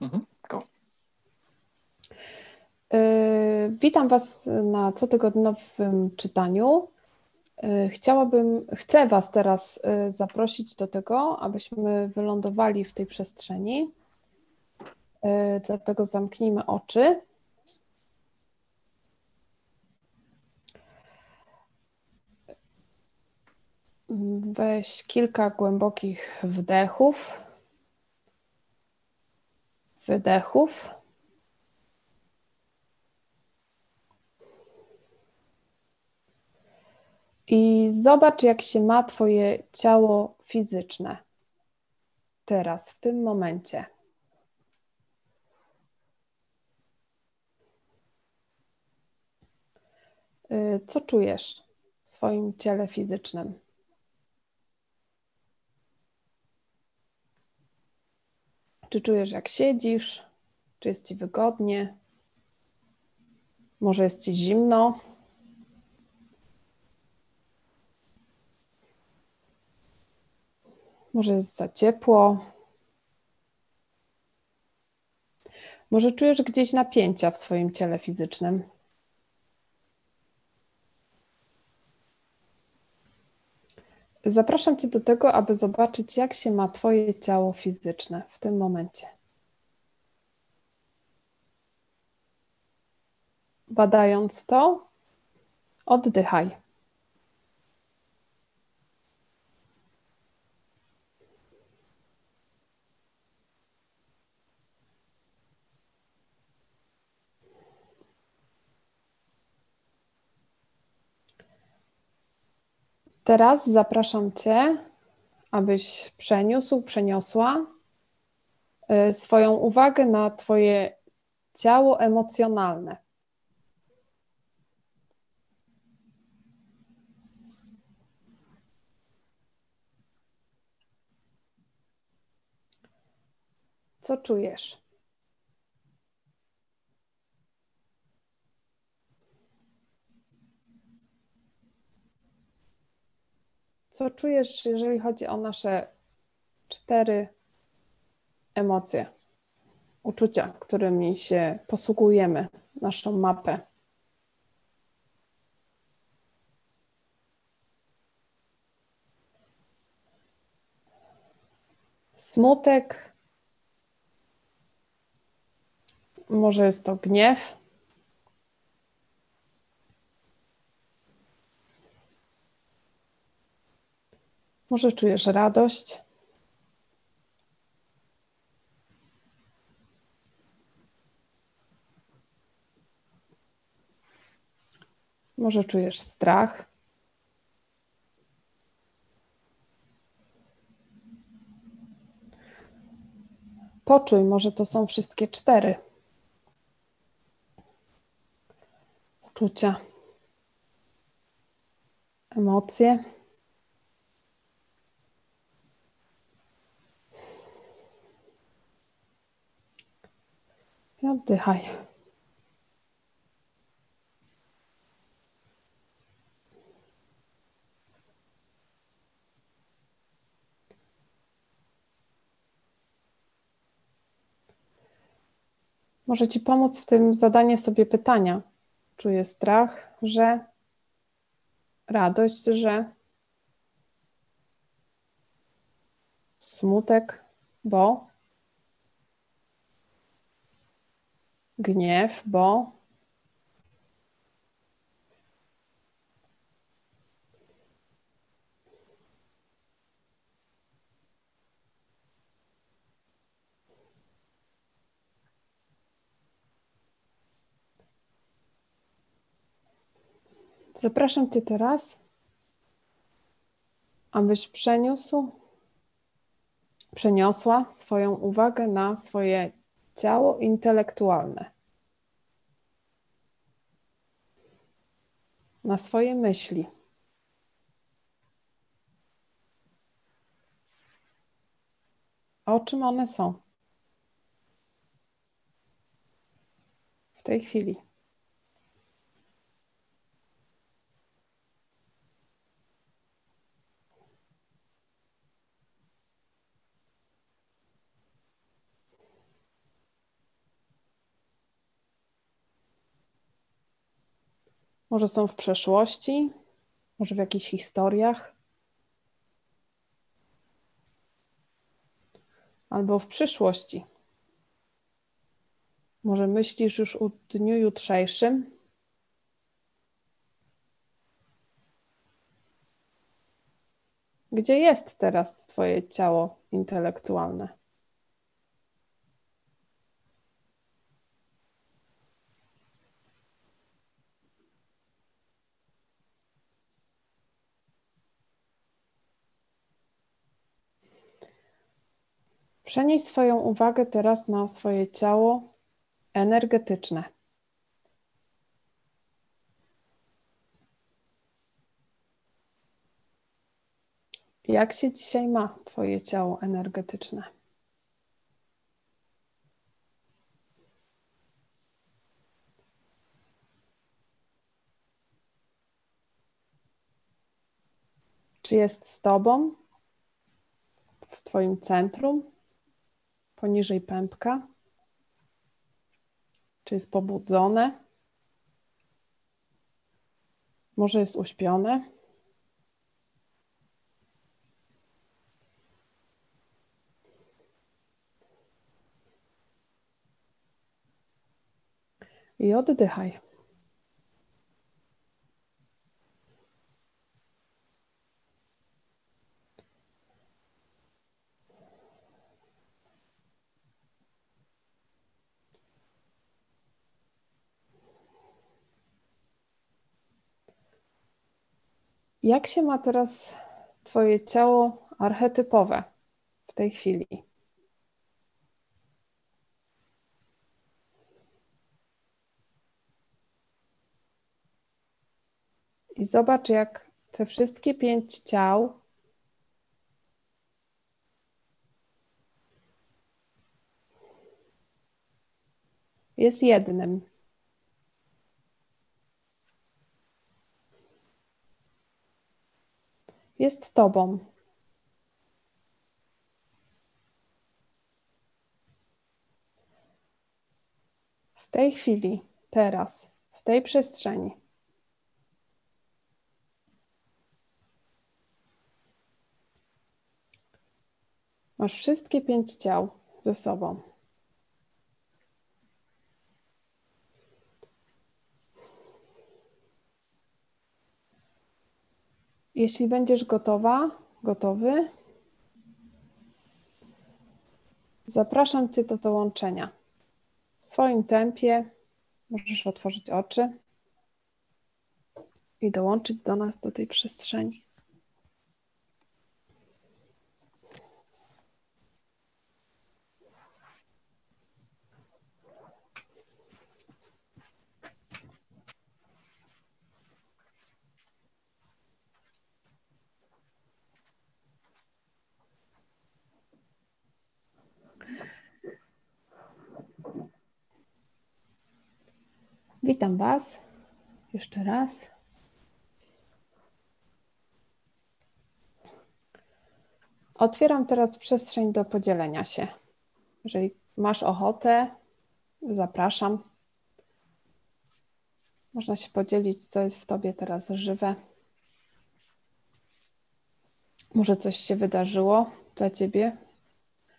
Mhm. Go. Yy, witam Was na cotygodniowym czytaniu. Yy, chciałabym, chcę Was teraz yy, zaprosić do tego, abyśmy wylądowali w tej przestrzeni. Dlatego zamknijmy oczy. Weź kilka głębokich wdechów, wydechów. I zobacz, jak się ma Twoje ciało fizyczne teraz, w tym momencie. Y, co czujesz w swoim ciele fizycznym? Czy czujesz, jak siedzisz? Czy jest ci wygodnie? Może jest ci zimno? Może jest za ciepło? Może czujesz gdzieś napięcia w swoim ciele fizycznym? Zapraszam Cię do tego, aby zobaczyć, jak się ma Twoje ciało fizyczne w tym momencie. Badając to, oddychaj. Teraz zapraszam Cię, abyś przeniósł, przeniosła y, swoją uwagę na Twoje ciało emocjonalne. Co czujesz? Co czujesz, jeżeli chodzi o nasze cztery emocje, uczucia, którymi się posługujemy, naszą mapę? Smutek, może jest to gniew. Może czujesz radość. Może czujesz strach. Poczuj, może to są wszystkie cztery uczucia, emocje. Oddychaj. Może Ci pomóc w tym zadanie sobie pytania. Czuję strach, że radość, że smutek, bo gniew, bo Zapraszam Cię teraz, abyś przeniósł, przeniosła swoją uwagę na swoje ciało intelektualne, na swoje myśli. O czym one są w tej chwili? Może są w przeszłości, może w jakichś historiach, albo w przyszłości. Może myślisz już o dniu jutrzejszym? Gdzie jest teraz Twoje ciało intelektualne? Przenieś swoją uwagę teraz na swoje ciało energetyczne. Jak się dzisiaj ma Twoje ciało energetyczne? Czy jest z Tobą w Twoim centrum, poniżej pępka? Czy jest pobudzone? Może jest uśpione? I oddychaj. Jak się ma teraz Twoje ciało archetypowe w tej chwili? I zobacz, jak te wszystkie pięć ciał jest jednym. Jest Tobą. W tej chwili, teraz, w tej przestrzeni. Masz wszystkie pięć ciał ze sobą. Jeśli będziesz gotowa, gotowy, zapraszam Cię do dołączenia. W swoim tempie możesz otworzyć oczy i dołączyć do nas, do tej przestrzeni. Witam Was jeszcze raz. Otwieram teraz przestrzeń do podzielenia się. Jeżeli masz ochotę, zapraszam. Można się podzielić, co jest w Tobie teraz żywe. Może coś się wydarzyło dla Ciebie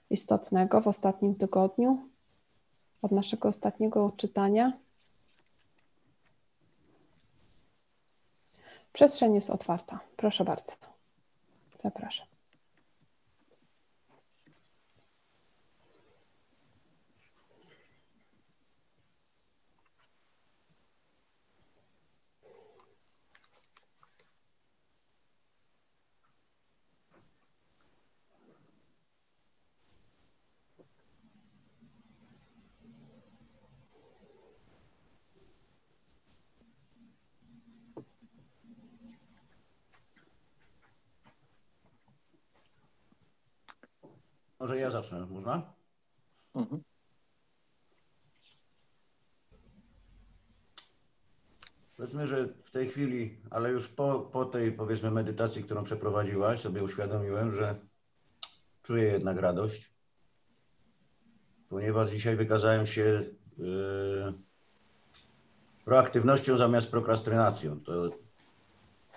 istotnego w ostatnim tygodniu, od naszego ostatniego czytania. Przestrzeń jest otwarta. Proszę bardzo. Zapraszam. Może ja zacznę, można? Mhm. Powiedzmy, że w tej chwili, ale już po, po tej powiedzmy medytacji, którą przeprowadziłaś, sobie uświadomiłem, że czuję jednak radość, ponieważ dzisiaj wykazałem się yy, proaktywnością zamiast prokrastynacją. To,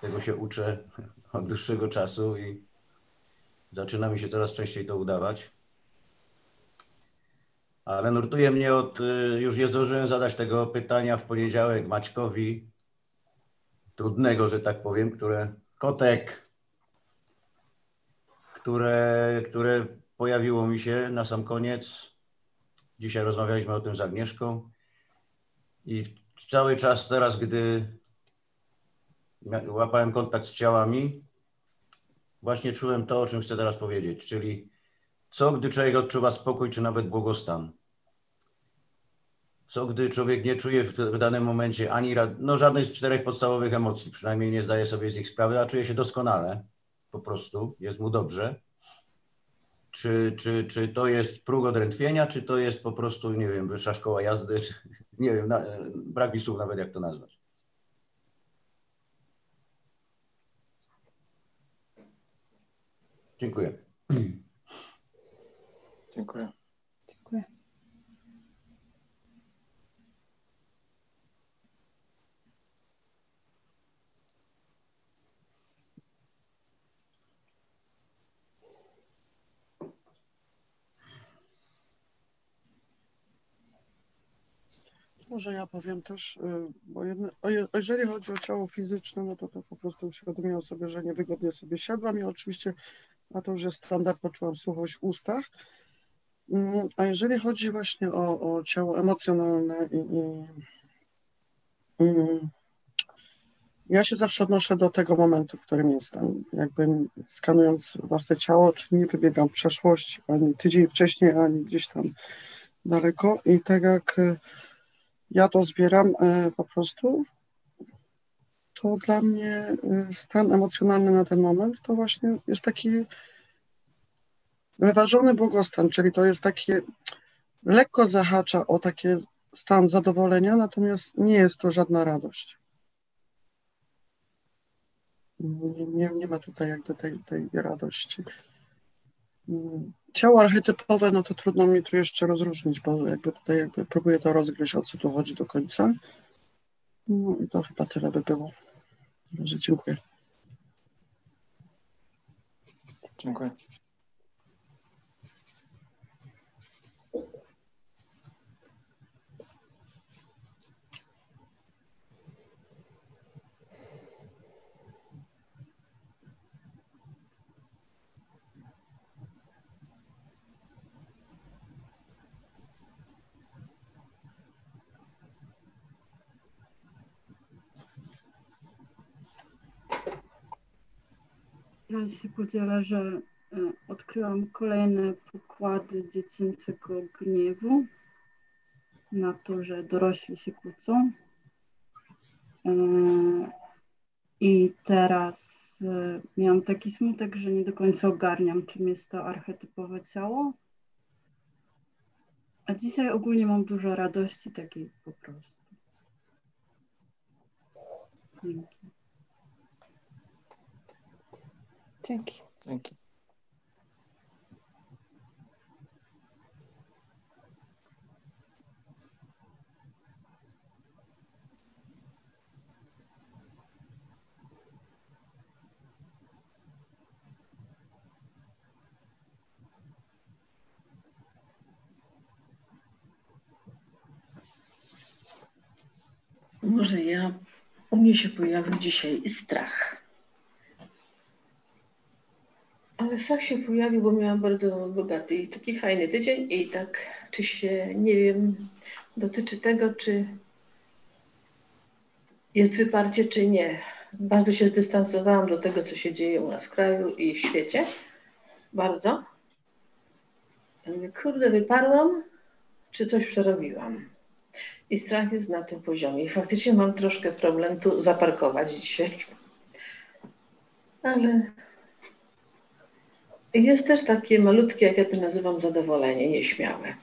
tego się uczę od dłuższego czasu i zaczyna mi się coraz częściej to udawać. Ale nurtuje mnie od, y, już nie zdążyłem zadać tego pytania w poniedziałek Maćkowi, trudnego, że tak powiem, które, kotek, które, które pojawiło mi się na sam koniec. Dzisiaj rozmawialiśmy o tym z Agnieszką i cały czas teraz, gdy łapałem kontakt z ciałami, właśnie czułem to, o czym chcę teraz powiedzieć, czyli co, gdy człowiek odczuwa spokój czy nawet błogostan? Co, gdy człowiek nie czuje w, w danym momencie ani no, żadnej z czterech podstawowych emocji, przynajmniej nie zdaje sobie z nich sprawy, a czuje się doskonale, po prostu, jest mu dobrze. Czy, czy, czy to jest próg odrętwienia, czy to jest po prostu, nie wiem, wyższa szkoła jazdy, czy, nie wiem, na, brak mi słów nawet jak to nazwać. Dziękuję. Dziękuję. Dziękuję. Może ja powiem też, y, bo jedno, o je- jeżeli chodzi o ciało fizyczne, no to, to po prostu uświadomiłam sobie, że niewygodnie sobie siadłam i oczywiście, a to już jest standard, poczułam suchość w ustach. Mm, A jeżeli chodzi właśnie o, o ciało emocjonalne i, i mm, ja się zawsze odnoszę do tego momentu, w którym jestem. Jakby skanując własne ciało, czyli nie wybiegam w przeszłość, ani tydzień wcześniej, ani gdzieś tam daleko. I tak jak y, ja to zbieram e, po prostu, to dla mnie e, stan emocjonalny na ten moment to właśnie jest taki wyważony błogostan, czyli to jest takie lekko zahacza o taki stan zadowolenia, natomiast nie jest to żadna radość. Nie, nie, nie ma tutaj jakby tej, tej radości. Ciało archetypowe, no to trudno mi tu jeszcze rozróżnić, bo jakby tutaj jakby próbuję to rozgryźć, o co tu chodzi do końca. No i to chyba tyle by było. Także dziękuję. Dziękuję. Ja się podzielę, że e, odkryłam kolejne pokłady dziecięcego gniewu na to, że dorośli się kłócą. E, I teraz e, miałam taki smutek, że nie do końca ogarniam, czym jest to archetypowe ciało. A dzisiaj ogólnie mam dużo radości takiej po prostu. Dzięki. Dzięki. Dzięki. Może ja, u mnie się pojawił dzisiaj strach. Ale strach się pojawił, bo miałam bardzo bogaty i taki fajny tydzień i tak, czy się, nie wiem, dotyczy tego, czy jest wyparcie, czy nie. Bardzo się zdystansowałam do tego, co się dzieje u nas w kraju i w świecie. Bardzo. Ja mówię, kurde, wyparłam, czy coś przerobiłam? I strach jest na tym poziomie. I faktycznie mam troszkę problem tu zaparkować dzisiaj. Ale jest też takie malutkie, jak ja to nazywam, zadowolenie, nieśmiałe.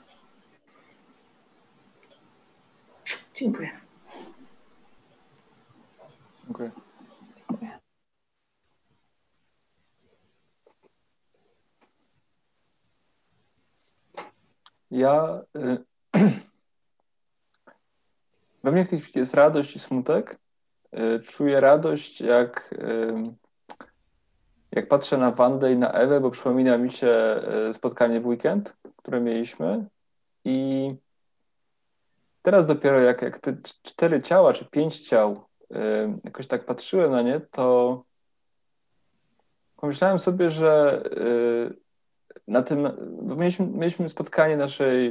Dziękuję. Dziękuję. Ja y, We mnie w tej chwili jest radość i smutek. Y, Czuję radość, jak, jak patrzę na Wandę i na Ewę, bo przypomina mi się y, spotkanie w weekend, które mieliśmy. I teraz dopiero jak, jak te cztery ciała, czy pięć ciał, y, jakoś tak patrzyłem na nie, to pomyślałem sobie, że y, na tym, bo mieliśmy, mieliśmy spotkanie naszej,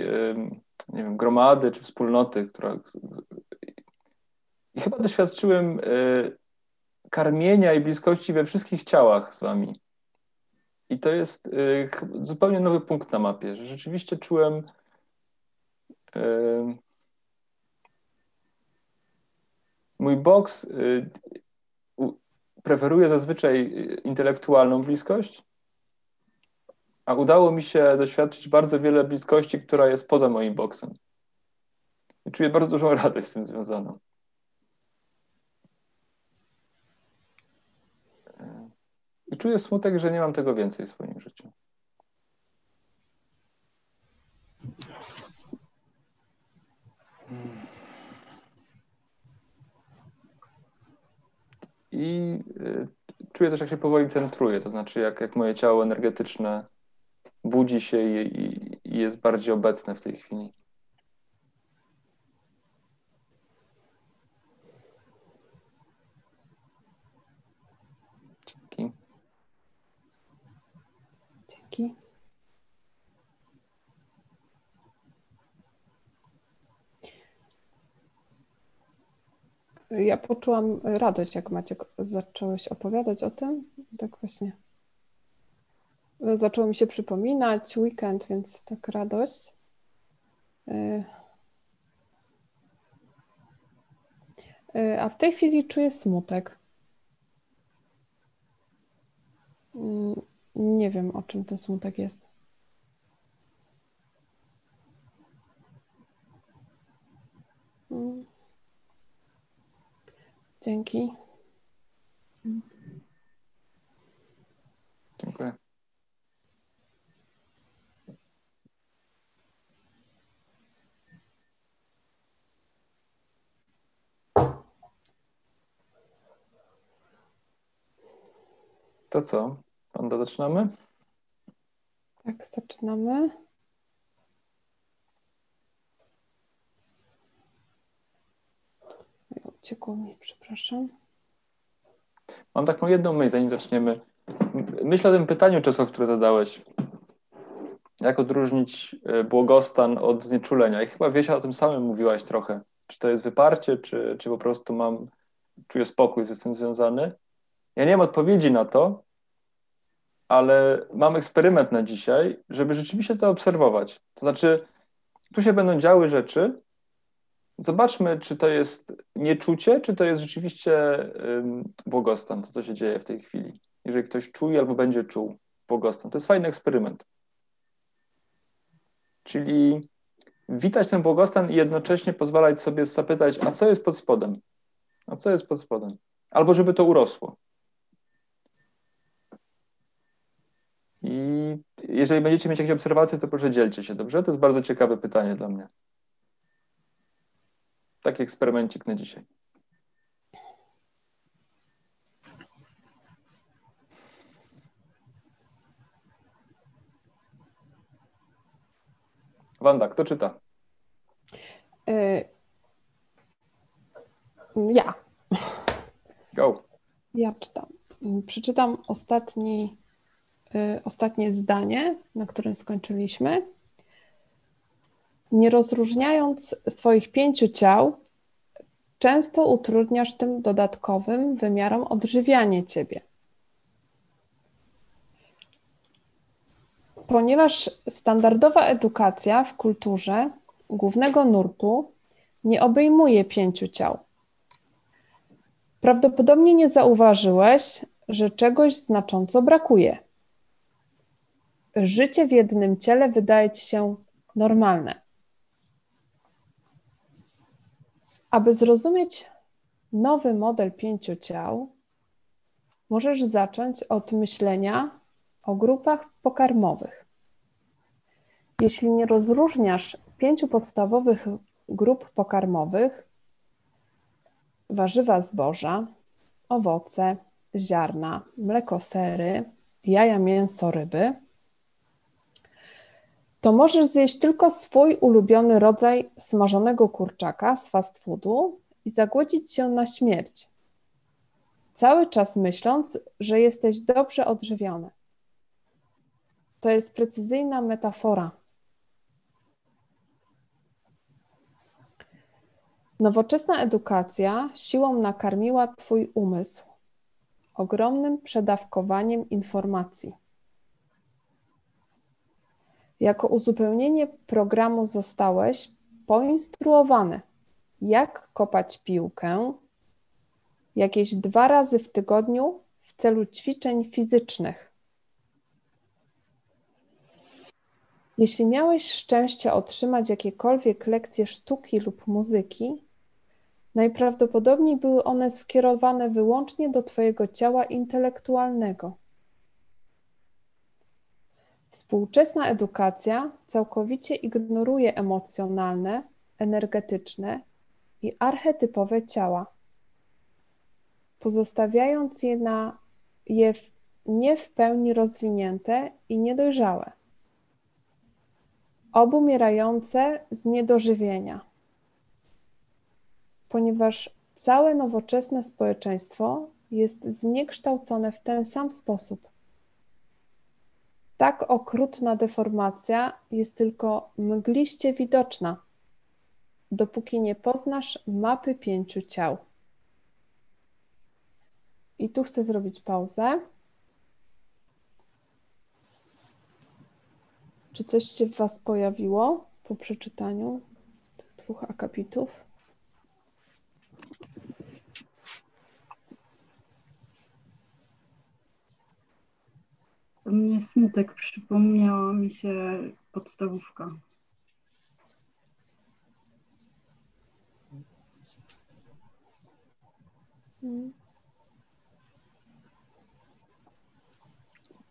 nie wiem, gromady czy wspólnoty, która i chyba doświadczyłem karmienia i bliskości we wszystkich ciałach z wami. I to jest y, zupełnie nowy punkt na mapie, że rzeczywiście czułem y, mój boks y, preferuje zazwyczaj intelektualną bliskość, a udało mi się doświadczyć bardzo wiele bliskości, która jest poza moim boksem. I czuję bardzo dużą radość z tym związaną. Czuję smutek, że nie mam tego więcej w swoim życiu. I y, czuję też, jak się powoli centruje, to znaczy, jak, jak moje ciało energetyczne budzi się i, i jest bardziej obecne w tej chwili. Dzięki. Dzięki. Ja poczułam radość, jak Maciek zacząłeś opowiadać o tym. Tak właśnie. Zaczęło mi się przypominać weekend, więc tak radość. Y, A w tej chwili czuję smutek. Mm, Nie wiem, o czym ten smutek jest. Mm. Dzięki. Dziękuję. To co? Panda, zaczynamy? Tak, zaczynamy. Uciekło mi, przepraszam. Mam taką jedną myśl, zanim zaczniemy. Myślę o tym pytaniu, Czesław, które zadałeś. Jak odróżnić e, błogostan od znieczulenia? I chyba Wiesia o tym samym mówiłaś trochę. Czy to jest wyparcie, czy, czy po prostu mam, czuję spokój z tym związany? Ja nie mam odpowiedzi na to, ale mam eksperyment na dzisiaj, żeby rzeczywiście to obserwować. To znaczy, tu się będą działy rzeczy. Zobaczmy, czy to jest nieczucie, czy to jest rzeczywiście błogostan, to co się dzieje w tej chwili. Jeżeli ktoś czuje albo będzie czuł błogostan. To jest fajny eksperyment. Czyli witać ten błogostan i jednocześnie pozwalać sobie zapytać, a co jest pod spodem? A co jest pod spodem? Albo żeby to urosło. I jeżeli będziecie mieć jakieś obserwacje, to proszę dzielcie się, dobrze? To jest bardzo ciekawe pytanie dla mnie. Taki eksperymencik na dzisiaj. Wanda, kto czyta? Y, Ja, Go. ja czytam. Przeczytam ostatni, y, ostatnie zdanie, na którym skończyliśmy. Nie rozróżniając swoich pięciu ciał, często utrudniasz tym dodatkowym wymiarom odżywianie ciebie. Ponieważ standardowa edukacja w kulturze głównego nurtu nie obejmuje pięciu ciał. Prawdopodobnie nie zauważyłeś, że czegoś znacząco brakuje. Życie w jednym ciele wydaje ci się normalne. Aby zrozumieć nowy model pięciu ciał, możesz zacząć od myślenia o grupach pokarmowych. Jeśli nie rozróżniasz pięciu podstawowych grup pokarmowych, warzywa zboża, owoce, ziarna, mleko, sery, jaja, mięso, ryby, to możesz zjeść tylko swój ulubiony rodzaj smażonego kurczaka z fast foodu i zagłodzić się na śmierć, cały czas myśląc, że jesteś dobrze odżywiony. To jest precyzyjna metafora. Nowoczesna edukacja siłą nakarmiła Twój umysł ogromnym przedawkowaniem informacji. Jako uzupełnienie programu zostałeś poinstruowany, jak kopać piłkę jakieś dwa razy w tygodniu w celu ćwiczeń fizycznych. Jeśli miałeś szczęście otrzymać jakiekolwiek lekcje sztuki lub muzyki, najprawdopodobniej były one skierowane wyłącznie do Twojego ciała intelektualnego. Współczesna edukacja całkowicie ignoruje emocjonalne, energetyczne i archetypowe ciała, pozostawiając je, na, je w, nie w pełni rozwinięte i niedojrzałe, obumierające z niedożywienia. Ponieważ całe nowoczesne społeczeństwo jest zniekształcone w ten sam sposób. Tak okrutna deformacja jest tylko mgliście widoczna, dopóki nie poznasz mapy pięciu ciał. I tu chcę zrobić pauzę. Czy coś się w Was pojawiło po przeczytaniu tych dwóch akapitów? Mnie smutek przypomniała mi się podstawówka. Hmm.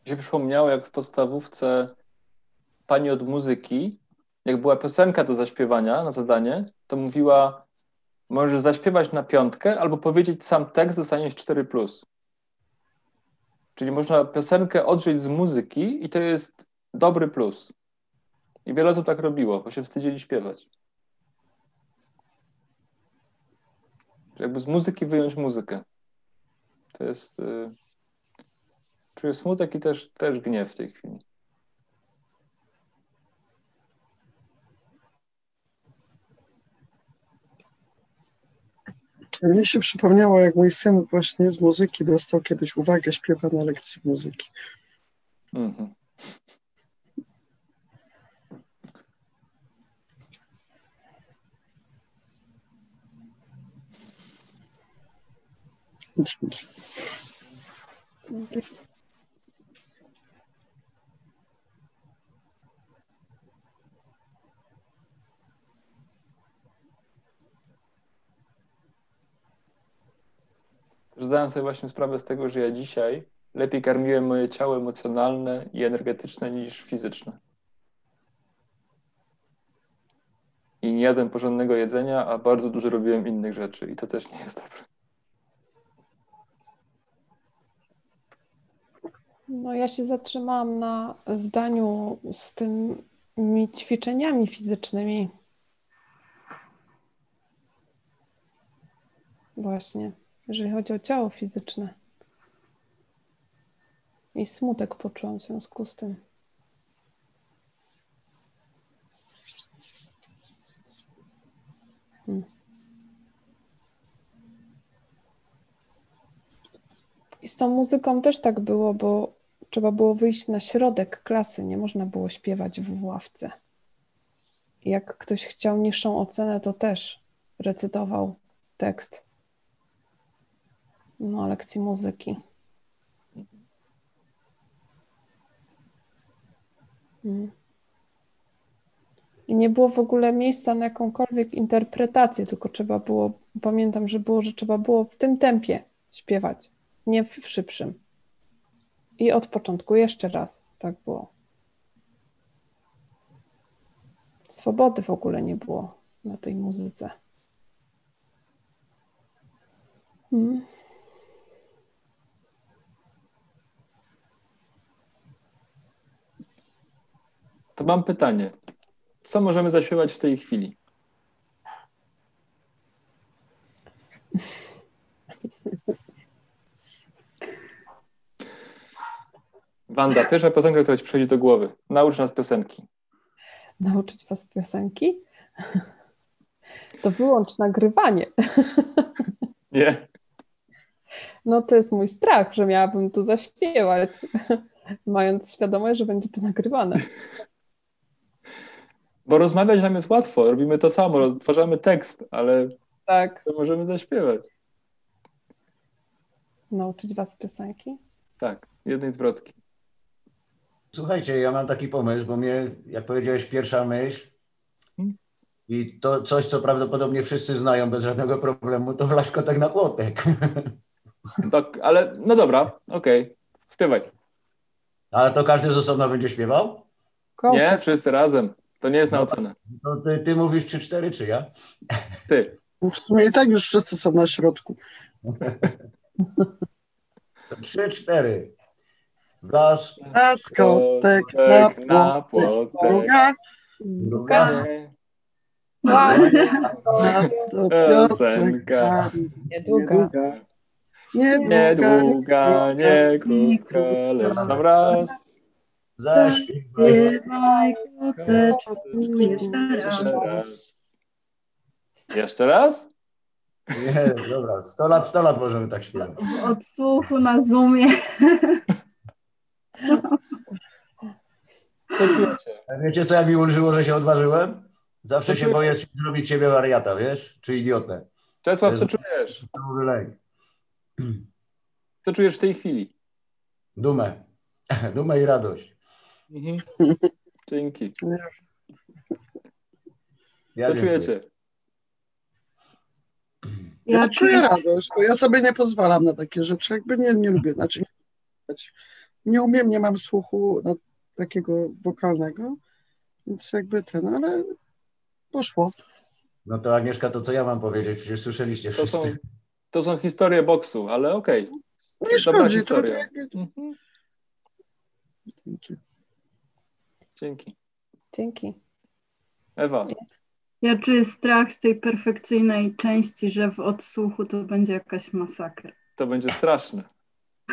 Mi się przypomniało, jak w podstawówce pani od muzyki, jak była piosenka do zaśpiewania na zadanie, to mówiła, możesz zaśpiewać na piątkę albo powiedzieć sam tekst, dostaniesz 4+. Plus. Czyli można piosenkę odżyć z muzyki i to jest dobry plus. I wiele osób tak robiło, bo się wstydzili śpiewać. Jakby z muzyki wyjąć muzykę. To jest... Yy... Czuję smutek i też, też gniew w tej chwili. Mnie się przypomniało, jak mój syn właśnie z muzyki dostał kiedyś uwagę, śpiewa na lekcji muzyki. Mhm. Dzięki. Dzięki. Zdałem sobie właśnie sprawę z tego, że ja dzisiaj lepiej karmiłem moje ciało emocjonalne i energetyczne niż fizyczne. I nie jadłem porządnego jedzenia, a bardzo dużo robiłem innych rzeczy i to też nie jest dobre. No ja się zatrzymałam na zdaniu z tymi ćwiczeniami fizycznymi. Właśnie jeżeli chodzi o ciało fizyczne. I smutek poczułam w związku z tym. Hmm. I z tą muzyką też tak było, bo trzeba było wyjść na środek klasy, nie można było śpiewać w ławce. Jak ktoś chciał niższą ocenę, to też recytował tekst no, lekcji muzyki. Hmm. I nie było w ogóle miejsca na jakąkolwiek interpretację, tylko trzeba było, pamiętam, że było, że trzeba było w tym tempie śpiewać, nie w szybszym. I od początku jeszcze raz tak było. Swobody w ogóle nie było na tej muzyce. Mm. To mam pytanie. Co możemy zaśpiewać w tej chwili? Wanda, pierwsza piosenka, która ci przychodzi do głowy. Naucz nas piosenki. Nauczyć was piosenki? To wyłącz nagrywanie. Nie? No to jest mój strach, że miałabym tu zaśpiewać, mając świadomość, że będzie to nagrywane. Bo rozmawiać nam jest łatwo, robimy to samo, odtwarzamy tekst, ale Tak, to możemy zaśpiewać. nauczyć was piosenki? Tak, jednej zwrotki. Słuchajcie, ja mam taki pomysł, bo mnie, jak powiedziałeś, pierwsza myśl Hmm. i to coś, co prawdopodobnie wszyscy znają bez żadnego problemu, to wlaskotek na płotek. Tak, ale no dobra, okej, śpiewaj. Ale to każdy z osobna będzie śpiewał? Nie, wszyscy razem. To nie jest na No. ocenę. To ty, ty mówisz 3-4, czy ja? Ty. No w sumie i tak już wszyscy są na środku. To 3-4. Wlas, Laskotek Kotek na na płotek. Druga, druga. Piosenka. Niedługa. Niedługa, nie krótka, lecz sam raz. Zaśpiewaj. Śpiewaj koteczku jeszcze raz. Jeszcze raz. Jeszcze raz? Nie, dobra, 100 lat, 100 lat możemy tak śpiewać. W odsłuchu na Zoomie. Co czujecie? A Wiecie, co jak mi ulżyło, że się odważyłem? Zawsze Co się czujesz? boję zrobić siebie wariata, wiesz? Czy idiotę. Czesław, co czujesz? Lęk. Co czujesz w tej chwili? Dumę. Dumę i radość. Mhm. Dzięki. Ja Co dziękuję. czujecie? Ja czuję radość, bo ja sobie nie pozwalam na takie rzeczy, jakby nie, nie lubię, znaczy nie, nie umiem, nie mam słuchu na, takiego wokalnego, więc jakby ten, ale poszło. No to Agnieszka, to co ja mam powiedzieć? Przecież słyszeliście To są, wszyscy. to są historie boksu, ale okej. Nie Dobra szkodzi, to historia. jakby... Mhm. Dzięki. Dzięki. Dzięki. Ewa, Ja czuję strach z tej perfekcyjnej części, że w odsłuchu to będzie jakaś masakra. to będzie straszne.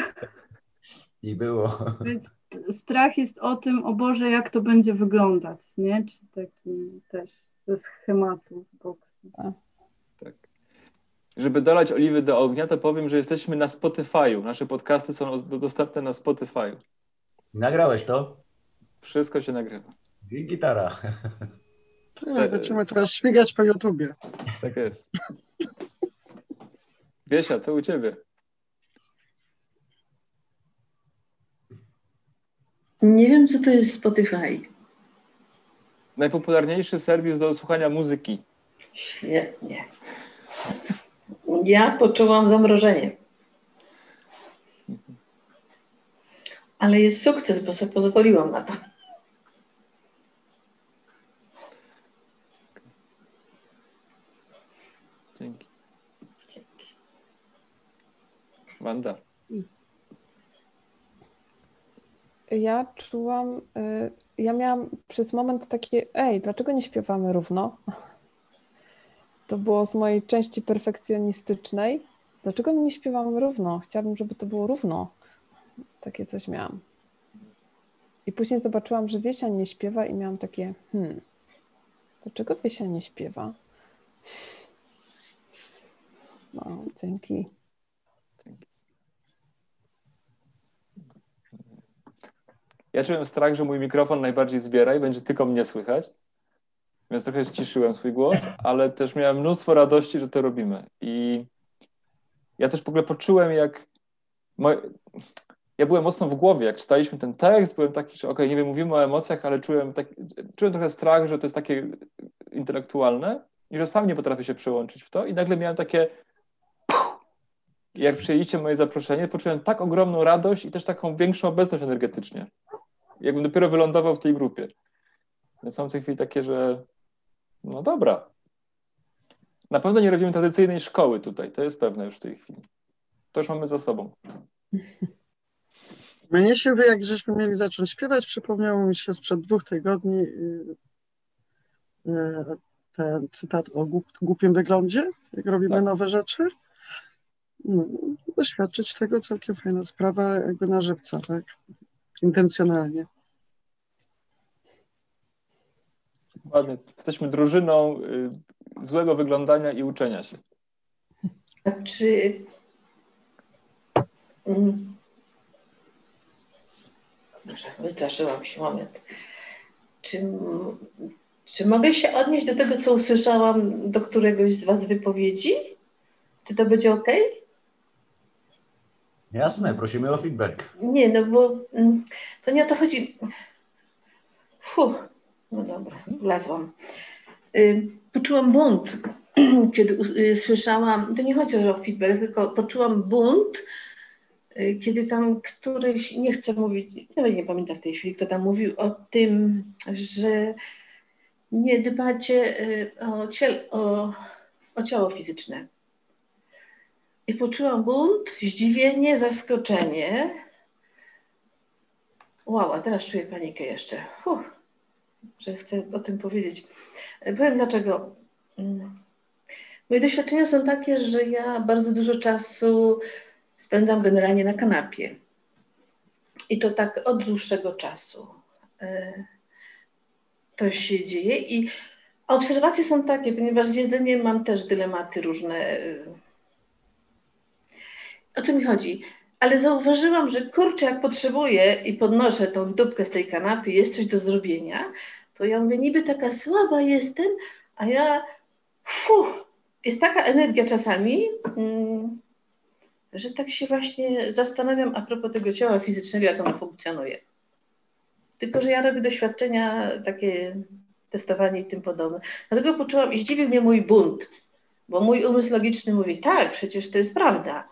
I było. Więc strach jest o tym, o Boże, jak to będzie wyglądać, nie? Czy taki też ze schematu z boksu. Tak. Żeby dolać oliwy do ognia, to powiem, że jesteśmy na Spotify'u. Nasze podcasty są do- dostępne na Spotify'u. Nagrałeś to? Wszystko się nagrywa. I gitara. Tak, będziemy teraz śmigać po YouTubie. Tak jest. Wiesia, co u ciebie? Nie wiem, co to jest Spotify. Najpopularniejszy serwis do słuchania muzyki. Świetnie. Ja poczułam zamrożenie. Ale jest sukces, bo sobie pozwoliłam na to. Dzięki. Wanda. Ja czułam, y, ja miałam przez moment takie, ej, dlaczego nie śpiewamy równo? To było z mojej części perfekcjonistycznej. Dlaczego my nie śpiewamy równo? Chciałabym, żeby to było równo. Takie coś miałam. I później zobaczyłam, że Wiesia nie śpiewa i miałam takie, hmm, dlaczego Wiesia nie śpiewa? No, dzięki. Ja czułem strach, że mój mikrofon najbardziej zbiera i będzie tylko mnie słychać. Więc trochę ściszyłem swój głos, ale też miałem mnóstwo radości, że to robimy. I ja też w ogóle poczułem, jak. Moje... Ja byłem mocno w głowie, jak czytaliśmy ten tekst, byłem taki, że okej, nie wiem, mówimy o emocjach, ale czułem, tak... czułem trochę strach, że to jest takie intelektualne i że sam nie potrafię się przełączyć w to. I nagle miałem takie. I jak przyjęliście moje zaproszenie, poczułem tak ogromną radość i też taką większą obecność energetycznie. Jakbym dopiero wylądował w tej grupie. Więc mam w tej chwili takie, że no dobra. Na pewno nie robimy tradycyjnej szkoły tutaj, to jest pewne już w tej chwili. To już mamy za sobą. Mnie się, jak żeśmy mieli zacząć śpiewać, przypomniało mi się sprzed dwóch tygodni y, y, ten cytat o głup, głupim wyglądzie, jak robimy Tak. nowe rzeczy. No, doświadczyć tego całkiem fajna sprawa, jakby na żywca, tak? Intencjonalnie. Ładnie. Jesteśmy drużyną y, złego wyglądania i uczenia się. A czy. Mm. Proszę, wystraszyłam się moment. Czy, czy mogę się odnieść do tego, co usłyszałam do któregoś z Was wypowiedzi? Czy to będzie ok? Jasne, prosimy o feedback. Nie, no bo mm, to nie o to chodzi. Fuh, no dobra, wlazłam. Poczułam bunt, kiedy y, słyszałam, to nie chodzi o feedback, tylko poczułam bunt, y, kiedy tam któryś, nie chcę mówić, nawet nie pamiętam w tej chwili, kto tam mówił o tym, że nie dbacie y, o, ciel, o, o ciało fizyczne. I poczułam bunt, zdziwienie, zaskoczenie. Wow, a teraz czuję panikę jeszcze. Że chcę o tym powiedzieć. Powiem dlaczego. Mm. Moje doświadczenia są takie, że ja bardzo dużo czasu spędzam generalnie na kanapie. I to tak od dłuższego czasu. E, To się dzieje i obserwacje są takie, ponieważ z jedzeniem mam też dylematy różne. O co mi chodzi? Ale zauważyłam, że kurczę, jak potrzebuję i podnoszę tą dupkę z tej kanapy, jest coś do zrobienia, to ja mówię, niby taka słaba jestem, a ja, fuh, jest taka energia czasami, mm, że tak się właśnie zastanawiam a propos tego ciała fizycznego, jak ono funkcjonuje. Tylko, że ja robię doświadczenia, takie testowanie i tym podobne. Dlatego poczułam i zdziwił mnie mój bunt, bo mój umysł logiczny mówi, tak, przecież to jest prawda.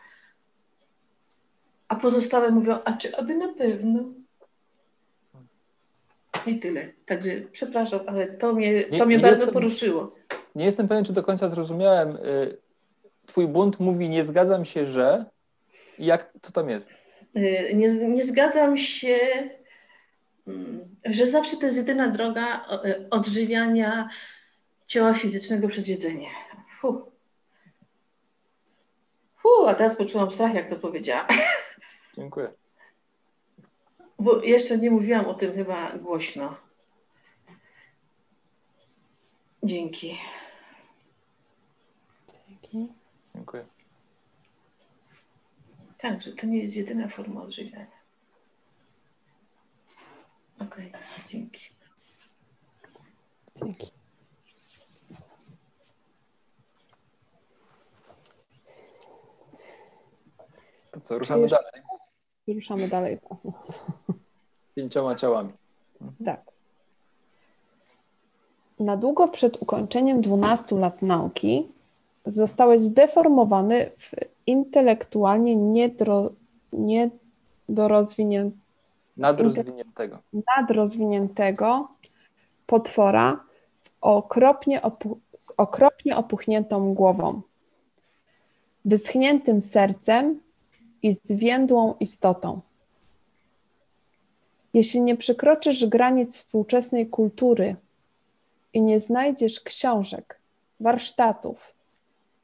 A pozostałe mówią, a czy aby na pewno? I tyle. Także przepraszam, ale to mnie, Nie- to mnie nie bardzo jestem- poruszyło. Nie jestem pewien, czy do końca zrozumiałem. y, Twój bunt mówi, nie zgadzam się, że. Jak co tam jest? Y, Nie, nie zgadzam się, mm, że zawsze to jest jedyna droga y, odżywiania ciała fizycznego przez jedzenie. Fuh. Fuh, a teraz poczułam strach, jak to powiedziałam. Dziękuję. Bo jeszcze nie mówiłam o tym chyba głośno. Dzięki. Dzięki. Dziękuję. Tak, że to nie jest jedyna forma odżywiania. Okej, dzięki. Dzięki. To co, ruszamy dalej. Ruszamy dalej. Pięcioma ciałami. Tak. Na długo przed ukończeniem 12 lat nauki zostałeś zdeformowany w intelektualnie niedro, niedorozwiniętego Nadrozwiniętego. nadrozwiniętego potwora okropnie z okropnie opuchniętą głową, wyschniętym sercem i zwiędłą istotą. Jeśli nie przekroczysz granic współczesnej kultury i nie znajdziesz książek, warsztatów,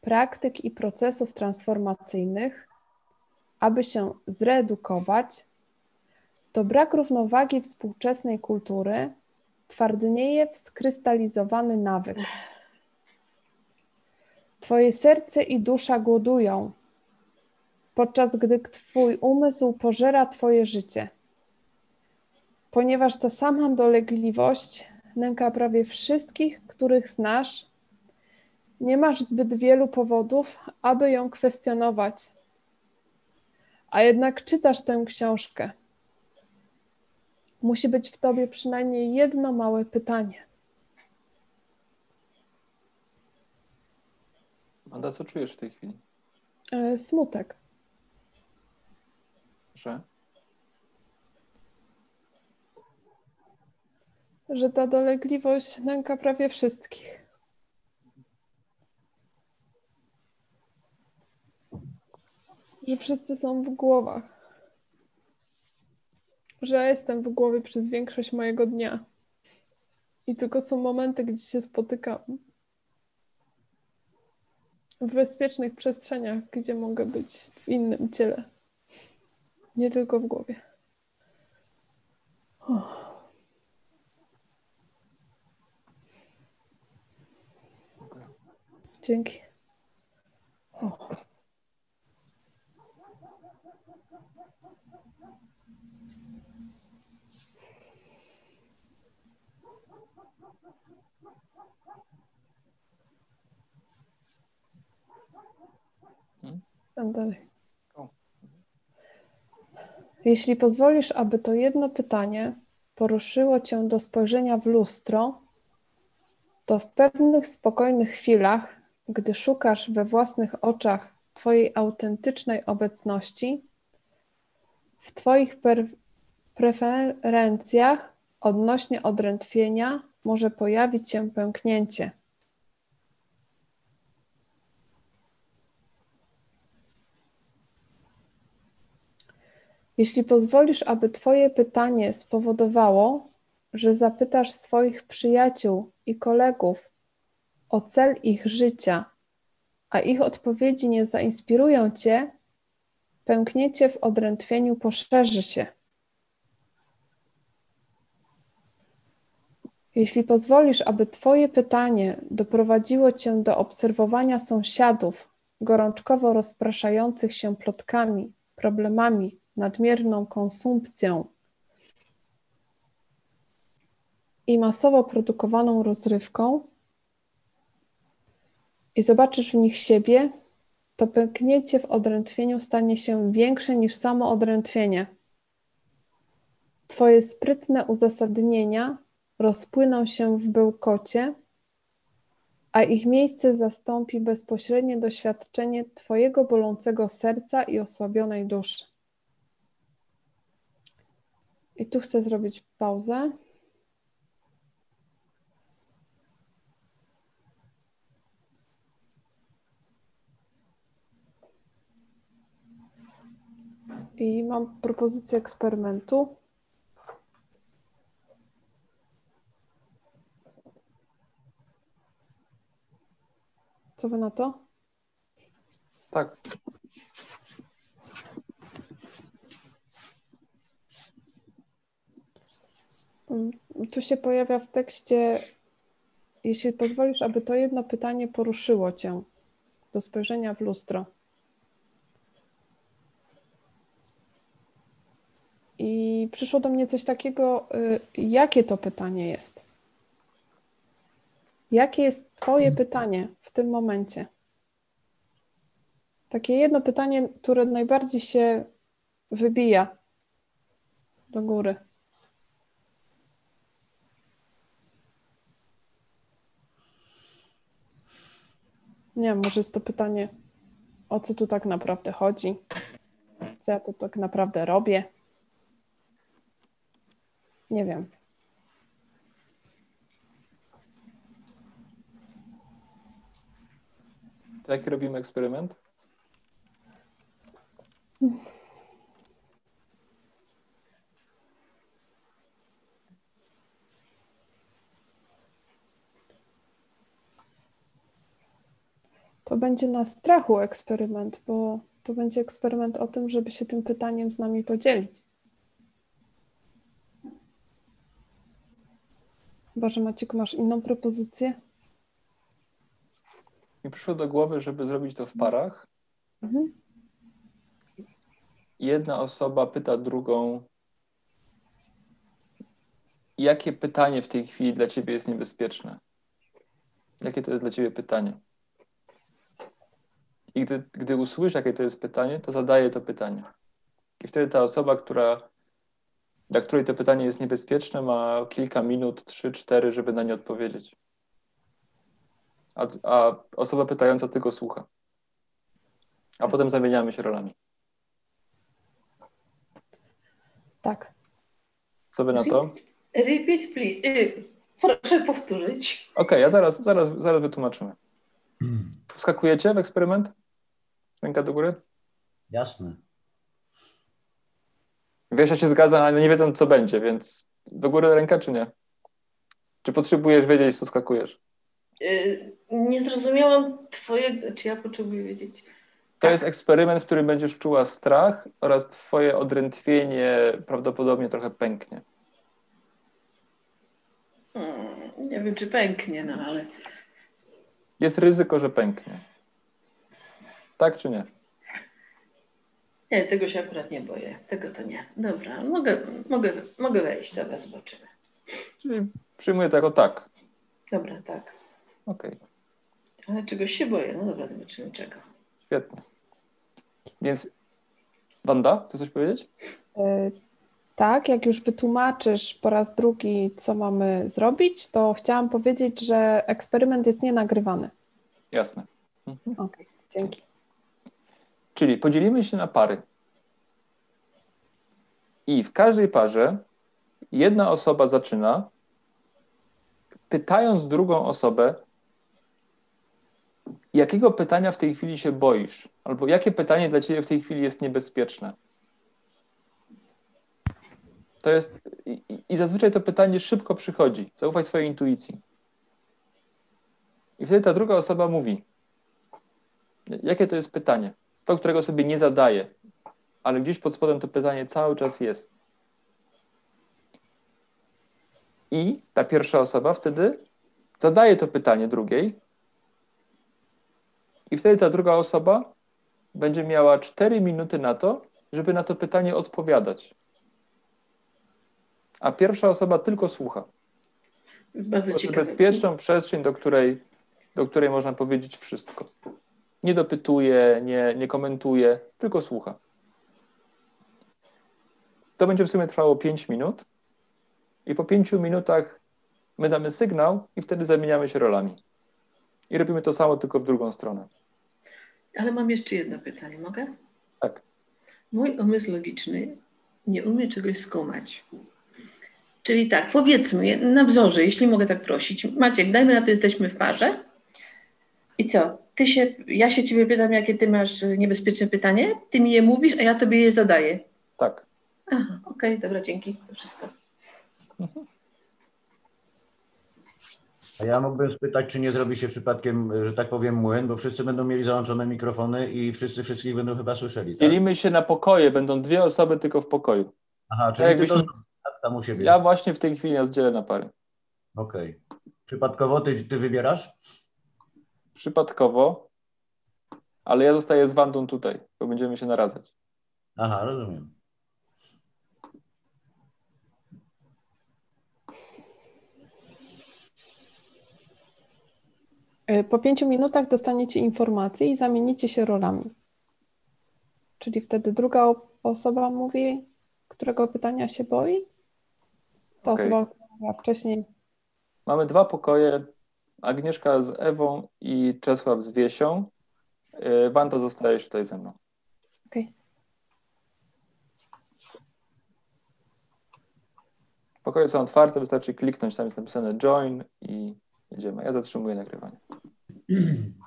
praktyk i procesów transformacyjnych, aby się zreedukować, to brak równowagi współczesnej kultury twardnieje w skrystalizowany nawyk. Twoje serce i dusza głodują, podczas gdy Twój umysł pożera Twoje życie. Ponieważ ta sama dolegliwość nęka prawie wszystkich, których znasz, nie masz zbyt wielu powodów, aby ją kwestionować. A jednak czytasz tę książkę musi być w tobie przynajmniej jedno małe pytanie. Manda, co czujesz w tej chwili? E, Smutek że? Że ta dolegliwość nęka prawie wszystkich. Że wszyscy są w głowach. Że ja jestem w głowie przez większość mojego dnia. I tylko są momenty, gdzie się spotykam. W bezpiecznych przestrzeniach, gdzie mogę być w innym ciele. Nie tylko w głowie. Oh. Dzięki. O. Tam dalej. Jeśli pozwolisz, aby to jedno pytanie poruszyło cię do spojrzenia w lustro, to w pewnych spokojnych chwilach, gdy szukasz we własnych oczach Twojej autentycznej obecności, w Twoich preferencjach odnośnie odrętwienia może pojawić się pęknięcie. Jeśli pozwolisz, aby Twoje pytanie spowodowało, że zapytasz swoich przyjaciół i kolegów o cel ich życia, a ich odpowiedzi nie zainspirują Cię, pęknięcie w odrętwieniu poszerzy się. Jeśli pozwolisz, aby Twoje pytanie doprowadziło Cię do obserwowania sąsiadów gorączkowo rozpraszających się plotkami, problemami, nadmierną konsumpcją i masowo produkowaną rozrywką, i zobaczysz w nich siebie, to pęknięcie w odrętwieniu stanie się większe niż samo odrętwienie. Twoje sprytne uzasadnienia rozpłyną się w bełkocie, a ich miejsce zastąpi bezpośrednie doświadczenie Twojego bolącego serca i osłabionej duszy. I tu chcę zrobić pauzę. I mam propozycję eksperymentu. Co wy na to? Tak. Tu się pojawia w tekście, jeśli pozwolisz, aby to jedno pytanie poruszyło cię do spojrzenia w lustro. I przyszło do mnie coś takiego, y, jakie to pytanie jest? Jakie jest Twoje pytanie w tym momencie? Takie jedno pytanie, które najbardziej się wybija do góry. Nie wiem, może jest to pytanie, o co tu tak naprawdę chodzi? Co ja tu tak naprawdę robię? Nie wiem. To jaki robimy eksperyment? To będzie na strachu eksperyment, bo to będzie eksperyment o tym, żeby się tym pytaniem z nami podzielić. Chyba, że Maciek, masz inną propozycję? Mi przyszło do głowy, żeby zrobić to w parach. Mhm. Jedna osoba pyta drugą, jakie pytanie w tej chwili dla ciebie jest niebezpieczne? Jakie to jest dla ciebie pytanie? I gdy, gdy usłyszy, jakie to jest pytanie, to zadaje to pytanie. I wtedy ta osoba, która dla której to pytanie jest niebezpieczne, ma kilka minut, trzy, cztery, żeby na nie odpowiedzieć. A, a osoba pytająca tylko słucha. A potem zamieniamy się rolami. Tak. Co wy na to? Repeat, please. Y, proszę powtórzyć. Okej, okay, ja zaraz, zaraz, zaraz wytłumaczymy. Wskakujecie w eksperyment? Ręka do góry? Jasne. Wiesz, ja się zgadzam, ale nie wiedzą, co będzie, więc do góry ręka, czy nie? Czy potrzebujesz wiedzieć, w co skakujesz? Y, Nie zrozumiałam twojego, czy ja potrzebuję wiedzieć. To Tak. jest eksperyment, w którym będziesz czuła strach oraz twoje odrętwienie prawdopodobnie trochę pęknie. Hmm, Nie wiem, czy pęknie, no ale Jest ryzyko, że pęknie. Tak czy nie? nie, tego się akurat nie boję. Tego to nie. Dobra, mogę, mogę, mogę wejść, dobra, zobaczymy. Czyli przyjmuję to jako tak. Dobra, tak. Okej, Ale czegoś się boję. No dobra, zobaczymy czego. świetnie. Więc Wanda, chcesz coś powiedzieć? Y, Tak, jak już wytłumaczysz po raz drugi, co mamy zrobić, to chciałam powiedzieć, że eksperyment jest nienagrywany. Jasne. Okej, dzięki. Czyli podzielimy się na pary. I w każdej parze jedna osoba zaczyna, pytając drugą osobę, jakiego pytania w tej chwili się boisz, albo jakie pytanie dla ciebie w tej chwili jest niebezpieczne. To jest, i, i- zazwyczaj to pytanie szybko przychodzi. Zaufaj swojej intuicji. I wtedy ta druga osoba mówi, jakie to jest pytanie to, którego sobie nie zadaję, ale gdzieś pod spodem to pytanie cały czas jest. I ta pierwsza osoba wtedy zadaje to pytanie drugiej, i wtedy ta druga osoba będzie miała 4 minuty na to, żeby na to pytanie odpowiadać. A pierwsza osoba tylko słucha. Bardzo Tworzy ciekawe. bezpieczną przestrzeń, do której, do której można powiedzieć wszystko. Nie dopytuje, nie, nie komentuje, tylko słucha. To będzie w sumie trwało 5 minut i po 5 minutach my damy sygnał i wtedy zamieniamy się rolami. I robimy to samo, tylko w drugą stronę. Ale mam jeszcze jedno pytanie, mogę? Tak. Mój umysł logiczny nie umie czegoś skumać. Czyli tak, powiedzmy na wzorze, jeśli mogę tak prosić. Maciek, dajmy na to, jesteśmy w parze. I co? Ty się, ja się ciebie pytam, jakie ty masz e, niebezpieczne pytanie, ty mi je mówisz, a ja tobie je zadaję. Tak. Aha, okej, dobra, dzięki. To wszystko. A ja mógłbym spytać, czy nie zrobi się przypadkiem, że tak powiem, młyn, bo wszyscy będą mieli załączone mikrofony i wszyscy wszystkich będą chyba słyszeli. Tak? Dzielimy się na pokoje, będą dwie osoby tylko w pokoju. Aha, czyli jakbyśmy- ty to tak, tam u siebie. Ja właśnie w tej chwili nas dzielę na pary. Okej. Przypadkowo ty, ty wybierasz? Przypadkowo, ale ja zostaję z Wandą tutaj, bo będziemy się naradzać. Aha, rozumiem. Y, Po pięciu minutach dostaniecie informację i zamienicie się rolami. Czyli wtedy druga osoba mówi, którego pytania się boi. Ta Okej. osoba, która wcześniej, Mamy dwa pokoje. Agnieszka z Ewą i Czesław z Wiesią. Yy, Wanda zostajesz tutaj ze mną. Okej. Pokoje są otwarte, wystarczy kliknąć, tam jest napisane join i jedziemy. Ja zatrzymuję nagrywanie.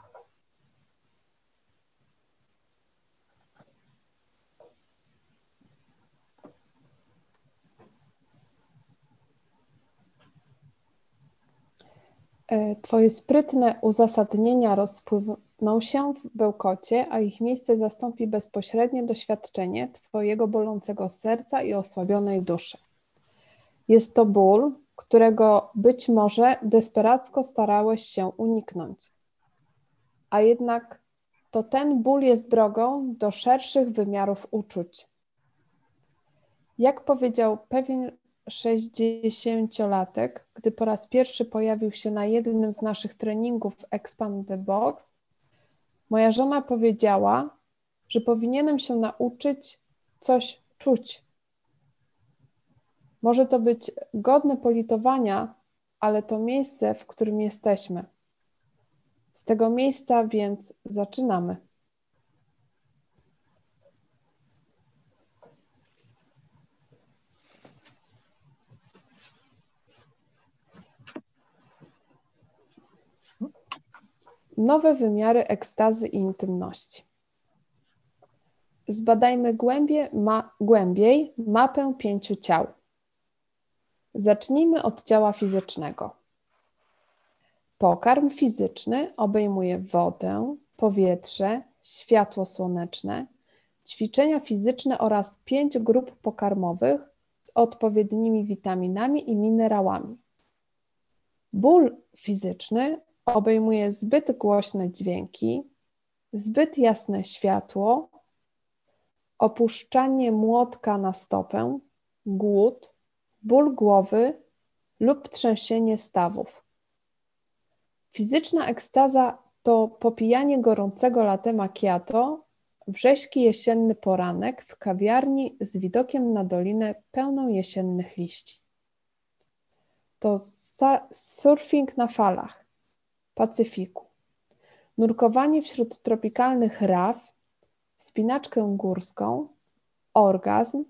Twoje sprytne uzasadnienia rozpłyną się w bełkocie, a ich miejsce zastąpi bezpośrednie doświadczenie Twojego bolącego serca i osłabionej duszy. Jest to ból, którego być może desperacko starałeś się uniknąć. A jednak to ten ból jest drogą do szerszych wymiarów uczuć. Jak powiedział pewien 60-latek, gdy po raz pierwszy pojawił się na jednym z naszych treningów Expand the Box, moja żona powiedziała, że powinienem się nauczyć coś czuć. Może to być godne politowania, ale to miejsce, w którym jesteśmy. Z tego miejsca więc zaczynamy. Nowe wymiary ekstazy i intymności. Zbadajmy głębie, ma, głębiej mapę pięciu ciał. Zacznijmy od ciała fizycznego. Pokarm fizyczny obejmuje wodę, powietrze, światło słoneczne, ćwiczenia fizyczne oraz pięć grup pokarmowych z odpowiednimi witaminami i minerałami. Ból fizyczny obejmuje zbyt głośne dźwięki, zbyt jasne światło, opuszczanie młotka na stopę, głód, ból głowy lub trzęsienie stawów. Fizyczna ekstaza to popijanie gorącego latte macchiato w rześki jesienny poranek w kawiarni z widokiem na dolinę pełną jesiennych liści. To surfing na falach Pacyfiku, nurkowanie wśród tropikalnych raf, spinaczkę górską, orgazm,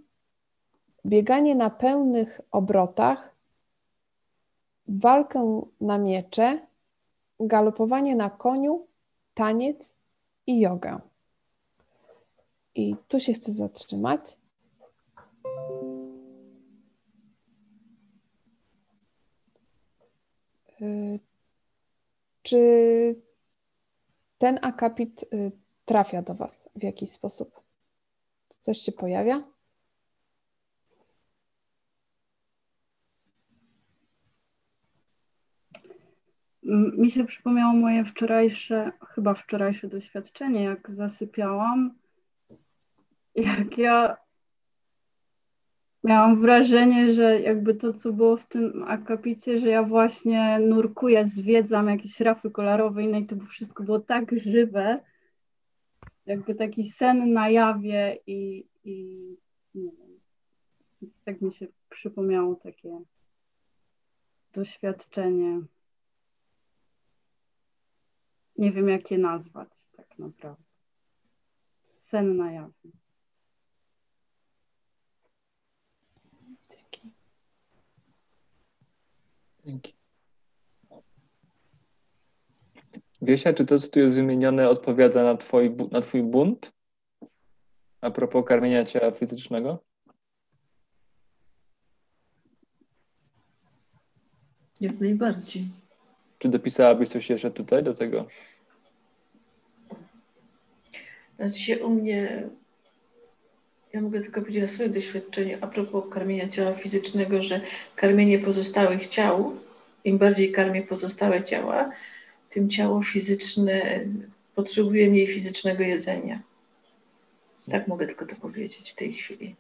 bieganie na pełnych obrotach, walkę na miecze, galopowanie na koniu, taniec i jogę. I tu się chcę zatrzymać. Czy ten akapit y, trafia do Was w jakiś sposób? Coś się pojawia? Mi się przypomniało moje wczorajsze, chyba wczorajsze doświadczenie, jak zasypiałam. Jak ja miałam wrażenie, że jakby to, co było w tym akapicie, że ja właśnie nurkuję, zwiedzam jakieś rafy kolorowe i to wszystko było tak żywe, jakby taki sen na jawie i, i nie wiem, tak mi się przypomniało takie doświadczenie. Nie wiem, jak je nazwać tak naprawdę. Sen na jawie. Dzięki. Wiesia, czy to, co tu jest wymienione, odpowiada na, twoi, na Twój bunt? A propos karmienia ciała fizycznego? Jak najbardziej. Czy dopisałabyś coś jeszcze tutaj do tego? Znaczy się u mnie, ja mogę tylko powiedzieć o swoim doświadczeniu a propos karmienia ciała fizycznego, że karmienie pozostałych ciał, im bardziej karmię pozostałe ciała, tym ciało fizyczne potrzebuje mniej fizycznego jedzenia. Tak mogę tylko to powiedzieć w tej chwili.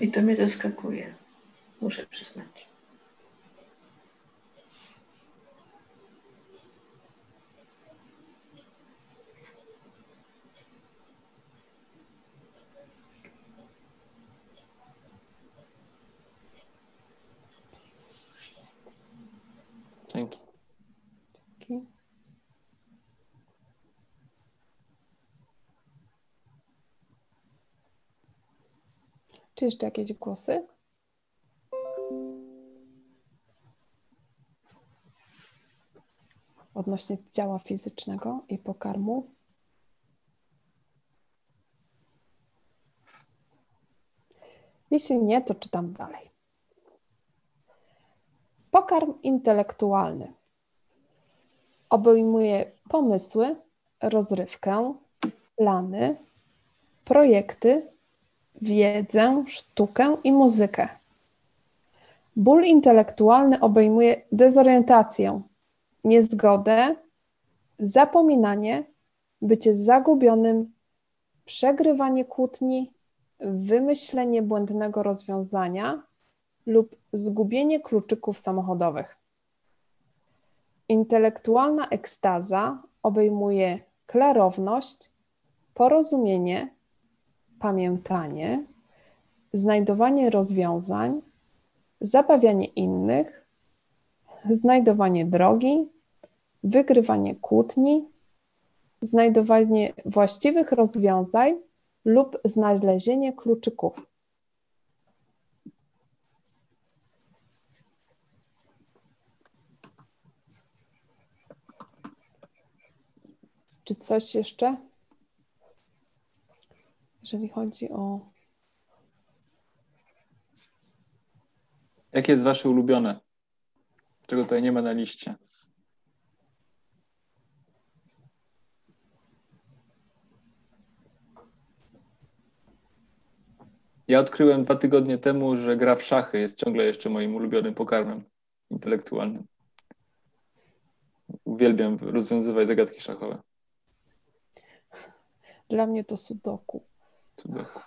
I to mnie zaskakuje, muszę przyznać. Dzięki. Dzięki. Czy jeszcze jakieś głosy? Odnośnie ciała fizycznego i pokarmu? Jeśli nie, to czytam dalej. Pokarm intelektualny obejmuje pomysły, rozrywkę, plany, projekty, wiedzę, sztukę i muzykę. Ból intelektualny obejmuje dezorientację, niezgodę, zapominanie, bycie zagubionym, przegrywanie kłótni, wymyślenie błędnego rozwiązania lub zgubienie kluczyków samochodowych. Intelektualna ekstaza obejmuje klarowność, porozumienie, pamiętanie, znajdowanie rozwiązań, zabawianie innych, znajdowanie drogi, wygrywanie kłótni, znajdowanie właściwych rozwiązań lub znalezienie kluczyków. Czy coś jeszcze? Jeżeli chodzi o. Jakie jest wasze ulubione? Czego tutaj nie ma na liście? Ja odkryłem dwa tygodnie temu, że gra w szachy jest ciągle jeszcze moim ulubionym pokarmem intelektualnym. Uwielbiam rozwiązywać zagadki szachowe. Dla mnie to sudoku. Sudoku.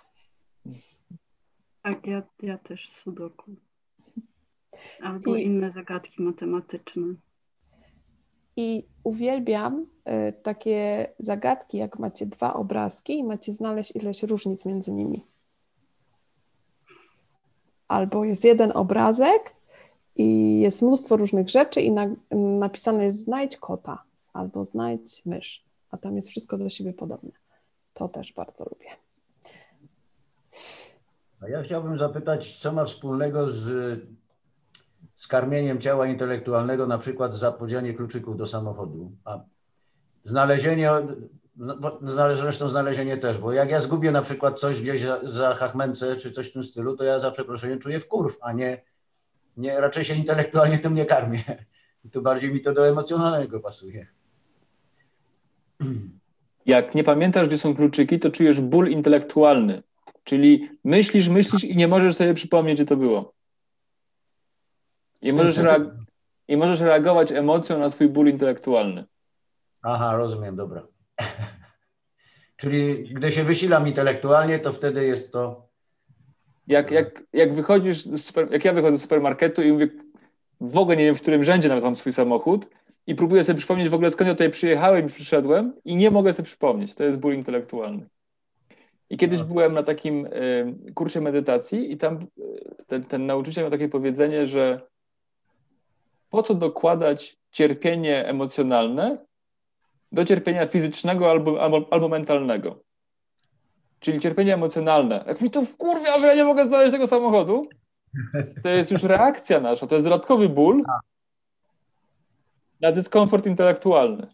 Tak, ja, ja też sudoku. Albo I- inne zagadki matematyczne. I uwielbiam y, takie zagadki, jak macie dwa obrazki i macie znaleźć ileś różnic między nimi. Albo jest jeden obrazek i jest mnóstwo różnych rzeczy i na, napisane jest znajdź kota albo znajdź mysz, a tam jest wszystko do siebie podobne. To też bardzo lubię. A ja chciałbym zapytać, co ma wspólnego z, z karmieniem ciała intelektualnego, na przykład zapodzianie kluczyków do samochodu, a znalezienie, no, zresztą znalezienie też, bo jak ja zgubię na przykład coś gdzieś za, za hachmęce czy coś w tym stylu, to ja za przeproszeniem czuję wkurw, a nie, nie raczej się intelektualnie tym nie karmię. I to bardziej mi to do emocjonalnego pasuje. Jak nie pamiętasz, gdzie są kluczyki, to czujesz ból intelektualny. Czyli myślisz, myślisz i nie możesz sobie przypomnieć, gdzie to było. I możesz, reag- i możesz reagować emocją na swój ból intelektualny. Aha, rozumiem, dobra. Czyli gdy się wysilam intelektualnie, to wtedy jest to. Jak, jak, jak wychodzisz, z super, jak ja wychodzę z supermarketu i mówię, w ogóle nie wiem, w którym rzędzie nawet mam swój samochód i próbuję sobie przypomnieć w ogóle skąd ja tutaj przyjechałem i przyszedłem i nie mogę sobie przypomnieć. To jest ból intelektualny. I kiedyś No. byłem na takim y, kursie medytacji i tam y, ten, ten nauczyciel miał takie powiedzenie, że po co dokładać cierpienie emocjonalne do cierpienia fizycznego albo, albo, albo mentalnego. Czyli cierpienie emocjonalne. Jak mi to wkurwia, że ja nie mogę znaleźć tego samochodu, to jest już reakcja nasza, to jest dodatkowy ból na dyskomfort intelektualny.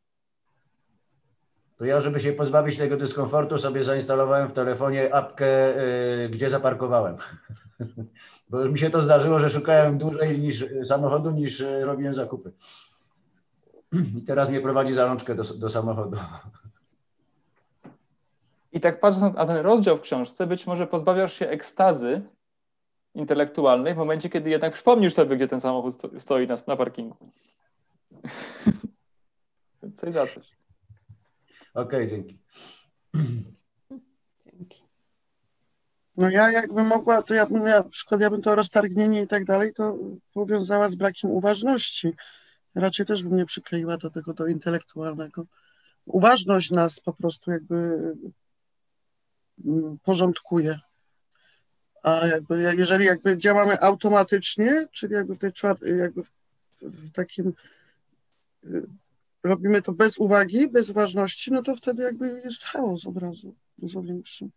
To ja, żeby się pozbawić tego dyskomfortu, sobie zainstalowałem w telefonie apkę, y, gdzie zaparkowałem. Bo już mi się to zdarzyło, że szukałem dłużej niż samochodu, niż y, robiłem zakupy. I teraz mnie prowadzi za rączkę do, do samochodu. I tak patrząc na ten rozdział w książce, być może pozbawiasz się ekstazy intelektualnej w momencie, kiedy jednak przypomnisz sobie, gdzie ten samochód sto- stoi na, na parkingu. Coś za coś. Okej, dzięki. Dzięki. No ja jakbym mogła, to ja bym na przykład, ja bym to roztargnienie i tak dalej, to powiązała z brakiem uważności. Raczej też bym nie przykleiła do tego, do intelektualnego. Uważność nas po prostu jakby mm, porządkuje. A jakby, jak- jeżeli jakby działamy automatycznie, czyli jakby w tej czwartej, jakby w, w, w takim robimy to bez uwagi, bez uważności, no to wtedy jakby jest chaos obrazu dużo większy.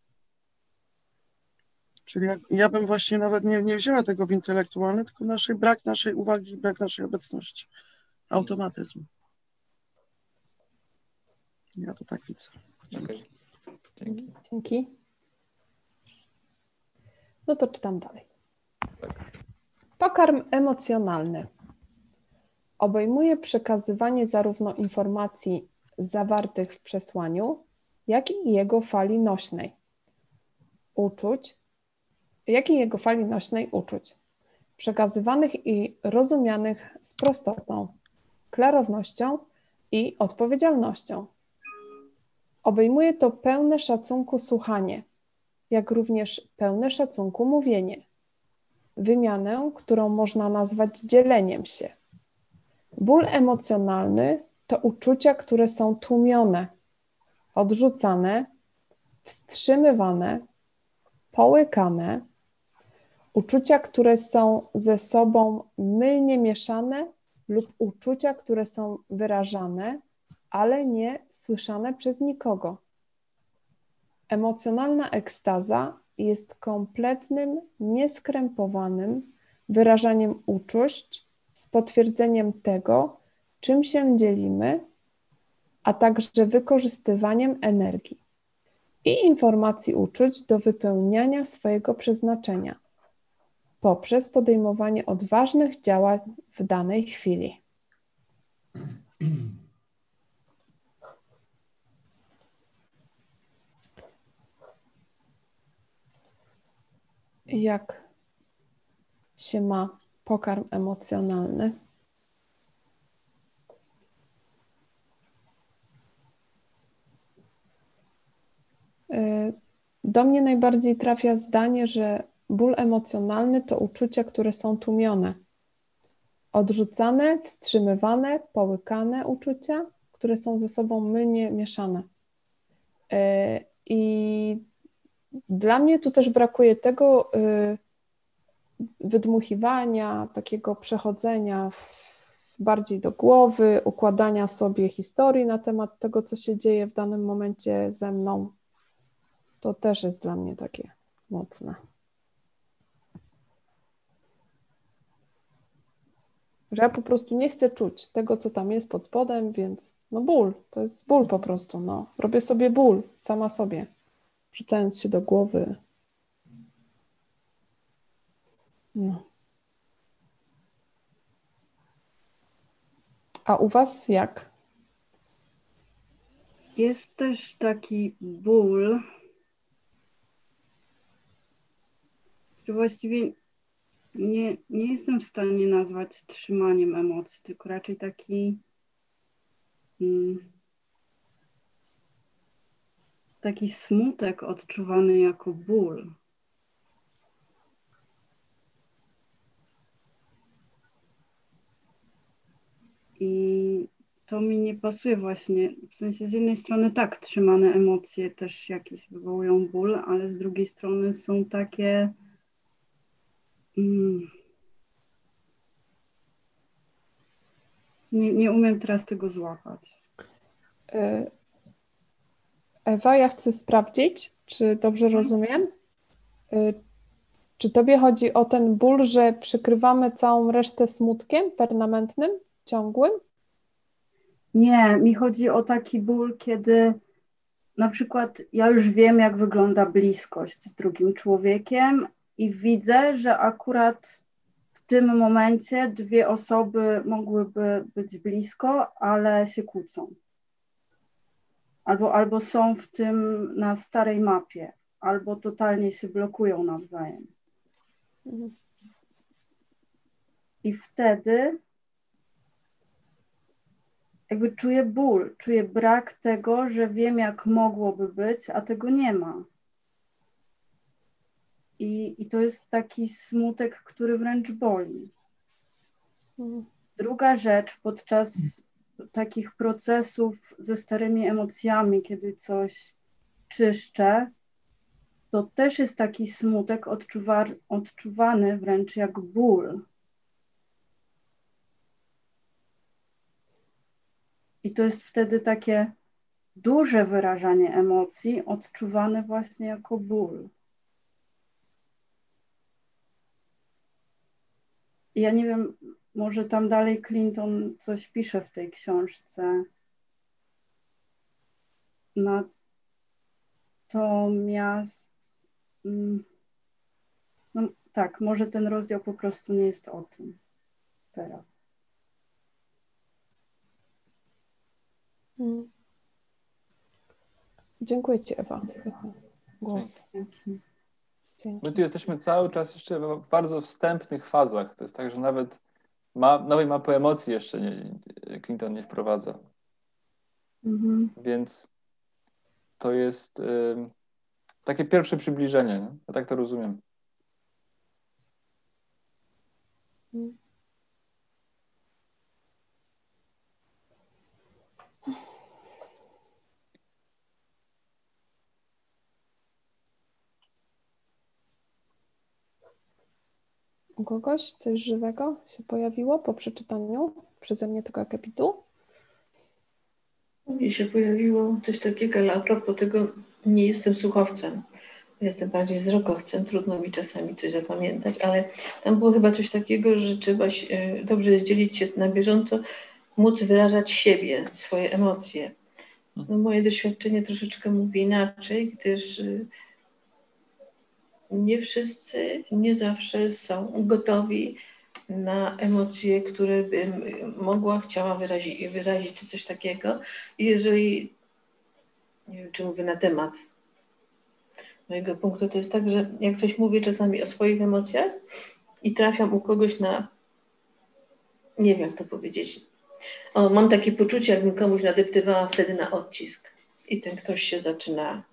Czyli jak, ja bym właśnie nawet nie, nie wzięła tego w intelektualne, tylko naszej, brak naszej uwagi, brak naszej obecności. Automatyzm. Ja to tak widzę. Okej. Dzięki. Dzięki. No to czytam dalej. Pokarm emocjonalny obejmuje przekazywanie zarówno informacji zawartych w przesłaniu, jak i jego fali nośnej. Uczuć, jak i jego fali nośnej uczuć, przekazywanych i rozumianych z prostotą, klarownością i odpowiedzialnością. Obejmuje to pełne szacunku słuchanie, jak również pełne szacunku mówienie, wymianę, którą można nazwać dzieleniem się. Ból emocjonalny to uczucia, które są tłumione, odrzucane, wstrzymywane, połykane, uczucia, które są ze sobą mylnie mieszane lub uczucia, które są wyrażane, ale nie słyszane przez nikogo. Emocjonalna ekstaza jest kompletnym, nieskrępowanym wyrażaniem uczuć potwierdzeniem tego, czym się dzielimy, a także wykorzystywaniem energii i informacji uczuć do wypełniania swojego przeznaczenia poprzez podejmowanie odważnych działań w danej chwili. Jak się ma pokarm emocjonalny? Y, Do mnie najbardziej trafia zdanie, że ból emocjonalny to uczucia, które są tłumione. Odrzucane, wstrzymywane, połykane uczucia, które są ze sobą mylnie mieszane. Y, I dla mnie tu też brakuje tego y, wydmuchiwania, takiego przechodzenia bardziej do głowy, układania sobie historii na temat tego, co się dzieje w danym momencie ze mną. To też jest dla mnie takie mocne. Że ja po prostu nie chcę czuć tego, co tam jest pod spodem, więc no ból, to jest ból po prostu, no. Robię sobie ból sama sobie, rzucając się do głowy. No. A u was jak? Jest też taki ból, że właściwie nie, nie jestem w stanie nazwać trzymaniem emocji, tylko raczej taki mm, taki smutek odczuwany jako ból. I to mi nie pasuje właśnie. W sensie z jednej strony tak, trzymane emocje też jakieś wywołują ból, ale z drugiej strony są takie mm, nie, nie umiem teraz tego złapać. Y, Ewa, ja chcę sprawdzić, czy dobrze rozumiem. Y, Czy tobie chodzi o ten ból, że przykrywamy całą resztę smutkiem permanentnym, ciągłym? Nie, mi chodzi o taki ból, kiedy na przykład ja już wiem, jak wygląda bliskość z drugim człowiekiem i widzę, że akurat w tym momencie dwie osoby mogłyby być blisko, ale się kłócą. Albo, albo są w tym na starej mapie, albo totalnie się blokują nawzajem. Mhm. I wtedy jakby czuję ból, czuję brak tego, że wiem, jak mogłoby być, a tego nie ma. I, i to jest taki smutek, który wręcz boli. Mhm. Druga rzecz podczas takich procesów ze starymi emocjami, kiedy coś czyszczę, to też jest taki smutek odczuwa, odczuwany wręcz jak ból. I to jest wtedy takie duże wyrażanie emocji, odczuwane właśnie jako ból. I Ja nie wiem, może tam dalej Clinton coś pisze w tej książce. Natomiast, mm, no tak, może ten rozdział po prostu nie jest o tym teraz. Mhm. Dziękuję Ci, Ewa, za ten głos. Dzięki. My tu jesteśmy cały czas jeszcze w bardzo wstępnych fazach. To jest tak, że nawet ma, nowej mapy emocji jeszcze nie, Clinton nie wprowadza. Mhm. Więc to jest ym, takie pierwsze przybliżenie. Nie? Ja tak to rozumiem. U kogoś coś żywego się pojawiło po przeczytaniu przeze mnie tego akapitu? Mi się pojawiło coś takiego, ale a propos tego, nie jestem słuchowcem. Jestem bardziej wzrokowcem, trudno mi czasami coś zapamiętać, ale tam było chyba coś takiego, że trzeba się, dobrze jest dzielić się na bieżąco, móc wyrażać siebie, swoje emocje. No, moje doświadczenie troszeczkę mówi inaczej, gdyż y, nie wszyscy, nie zawsze są gotowi na emocje, które bym mogła, chciała wyrazić, wyrazić czy coś takiego. I jeżeli, nie wiem, czy mówię na temat mojego punktu, to jest tak, że jak coś mówię czasami o swoich emocjach i trafiam u kogoś na, nie wiem jak to powiedzieć, o, mam takie poczucie, jakbym komuś nadeptywała wtedy na odcisk i ten ktoś się zaczyna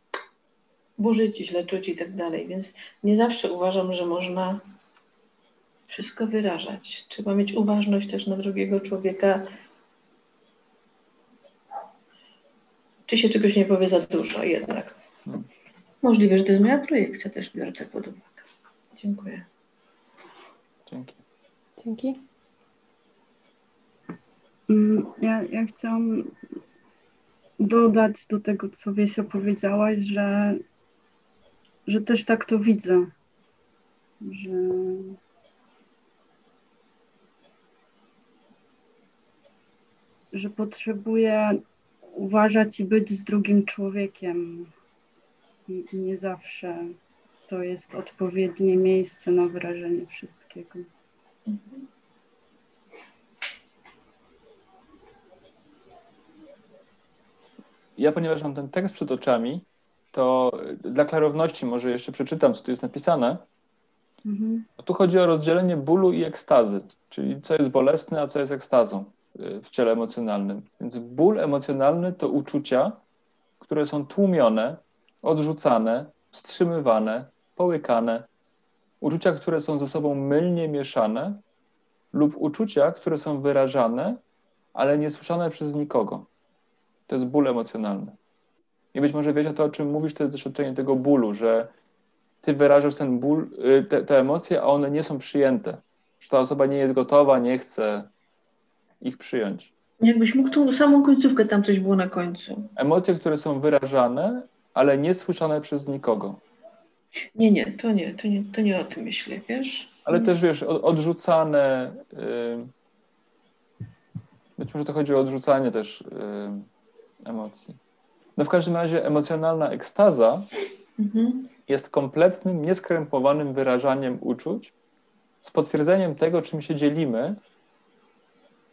burzyć, źle czuć i tak dalej, więc nie zawsze uważam, że można wszystko wyrażać. Trzeba mieć uważność też na drugiego człowieka. Czy się czegoś nie powie za dużo jednak. Możliwe, że to jest moja projekcja, też biorę to pod uwagę. Dziękuję. Dzięki. Dzięki. Mm, Ja, ja chciałam dodać do tego, co Wiesio powiedziałaś, że, że też tak to widzę, że że potrzebuję uważać i być z drugim człowiekiem. I nie zawsze to jest odpowiednie miejsce na wyrażenie wszystkiego. Ja, ponieważ mam ten tekst przed oczami, to dla klarowności może jeszcze przeczytam, co tu jest napisane. Mhm. Tu chodzi o rozdzielenie bólu i ekstazy, czyli co jest bolesne, a co jest ekstazą y, w ciele emocjonalnym. Więc ból emocjonalny to uczucia, które są tłumione, odrzucane, wstrzymywane, połykane. Uczucia, które są ze sobą mylnie mieszane lub uczucia, które są wyrażane, ale nie słyszane przez nikogo. To jest ból emocjonalny. I być może wiesz o to, o czym mówisz, to jest doświadczenie tego bólu, że ty wyrażasz ten ból, y, te, te emocje, a one nie są przyjęte. Że ta osoba nie jest gotowa, nie chce ich przyjąć. Jakbyś mógł tą samą końcówkę, tam coś było na końcu. Emocje, które są wyrażane, ale nie słyszane przez nikogo. Nie, nie, to nie, to nie, to nie o tym myślę, wiesz? Ale też wiesz, odrzucane. y, Być może to chodzi o odrzucanie też y, emocji. No w każdym razie emocjonalna ekstaza Mhm. jest kompletnym, nieskrępowanym wyrażaniem uczuć z potwierdzeniem tego, czym się dzielimy,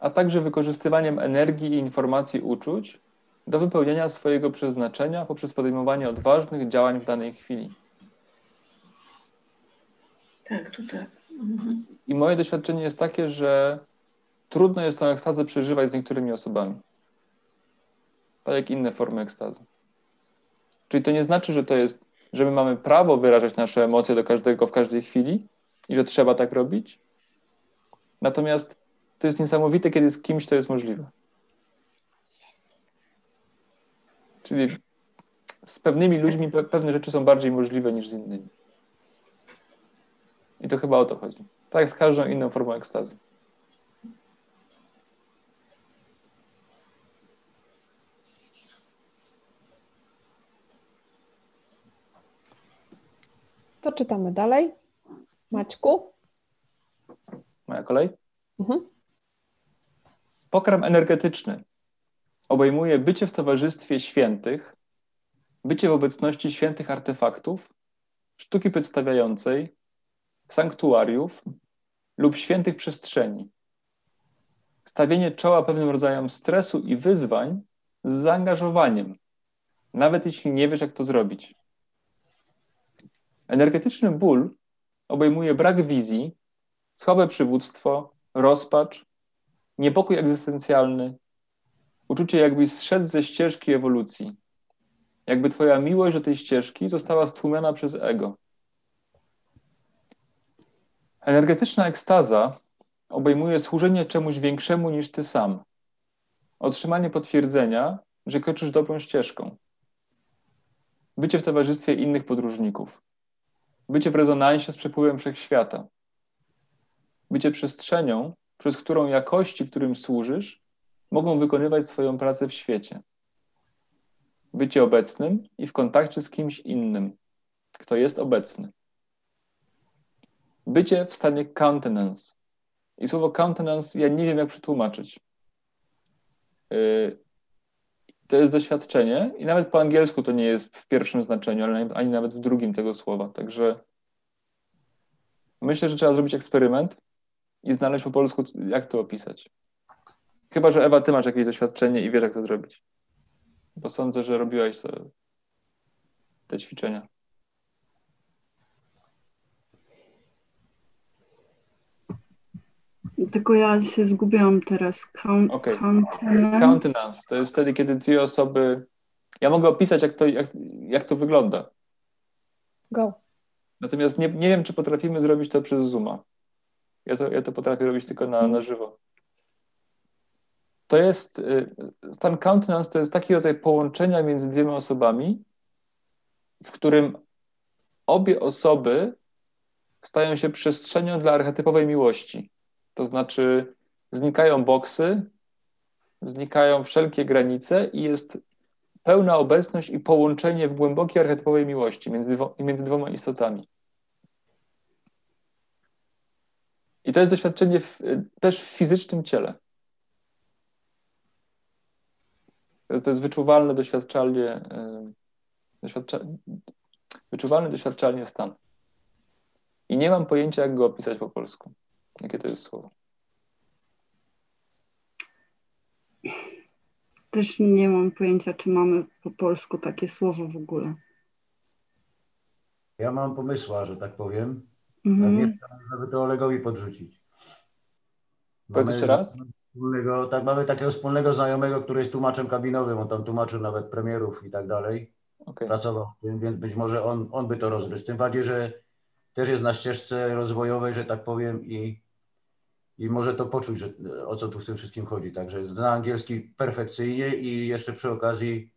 a także wykorzystywaniem energii i informacji uczuć do wypełnienia swojego przeznaczenia poprzez podejmowanie odważnych działań w danej chwili. Tak, to tak. Mhm. I moje doświadczenie jest takie, że trudno jest tę ekstazę przeżywać z niektórymi osobami. Tak jak inne formy ekstazy. Czyli to nie znaczy, że to jest, że my mamy prawo wyrażać nasze emocje do każdego w każdej chwili i że trzeba tak robić. Natomiast to jest niesamowite, kiedy z kimś to jest możliwe. Czyli z pewnymi ludźmi pe- pewne rzeczy są bardziej możliwe niż z innymi. I to chyba o to chodzi. Tak jak z każdą inną formą ekstazy. To czytamy dalej. Maćku. Moja kolej? Mhm. Pokarm energetyczny obejmuje bycie w towarzystwie świętych, bycie w obecności świętych artefaktów, sztuki przedstawiającej, sanktuariów lub świętych przestrzeni. Stawienie czoła pewnym rodzajom stresu i wyzwań z zaangażowaniem, nawet jeśli nie wiesz, jak to zrobić. Energetyczny ból obejmuje brak wizji, słabe przywództwo, rozpacz, niepokój egzystencjalny, uczucie, jakbyś zszedł ze ścieżki ewolucji, jakby twoja miłość do tej ścieżki została stłumiona przez ego. Energetyczna ekstaza obejmuje służenie czemuś większemu niż ty sam, otrzymanie potwierdzenia, że kroczysz dobrą ścieżką, bycie w towarzystwie innych podróżników, bycie w rezonansie z przepływem wszechświata, bycie przestrzenią, przez którą jakości, którym służysz, mogą wykonywać swoją pracę w świecie. Bycie obecnym i w kontakcie z kimś innym, kto jest obecny. Bycie w stanie countenance. I słowo countenance ja nie wiem, jak przetłumaczyć. Yy, to jest doświadczenie i nawet po angielsku to nie jest w pierwszym znaczeniu, ale ani nawet w drugim tego słowa. Także myślę, że trzeba zrobić eksperyment i znaleźć po polsku, jak to opisać. Chyba, że Ewa, ty masz jakieś doświadczenie i wiesz, jak to zrobić. Bo sądzę, że robiłaś te ćwiczenia. Tylko ja się zgubiłam teraz. Count, Okej. Countenance. Countenance to jest wtedy, kiedy dwie osoby. Ja mogę opisać, jak to, jak, jak to wygląda. Go. Natomiast nie, nie wiem, czy potrafimy zrobić to przez Zooma. Ja to, ja to potrafię robić tylko na, na żywo. To jest, y, stan countenance to jest taki rodzaj połączenia między dwiema osobami, w którym obie osoby stają się przestrzenią dla archetypowej miłości. To znaczy znikają boksy, znikają wszelkie granice i jest pełna obecność i połączenie w głębokiej archetypowej miłości między, dwo, między dwoma istotami. I to jest doświadczenie w, też w fizycznym ciele. To jest, to jest wyczuwalny doświadczalnie, y, doświadcza, wyczuwalny doświadczalnie stan. I nie mam pojęcia, jak go opisać po polsku. Jakie to jest słowo? Też nie mam pojęcia, czy mamy po polsku takie słowo w ogóle. Ja mam pomysła, że tak powiem. Mhm. Jeszcze żeby to Olegowi podrzucić. Powiedz jeszcze raz? Wspólnego, tak, mamy takiego wspólnego znajomego, który jest tłumaczem kabinowym, on tam tłumaczył nawet premierów i tak dalej. Okay. Pracował w tym, więc być może on, on by to rozgryzł. Tym bardziej, że też jest na ścieżce rozwojowej, że tak powiem, i, i może to poczuć, że, o co tu w tym wszystkim chodzi. Także zna angielski perfekcyjnie i jeszcze przy okazji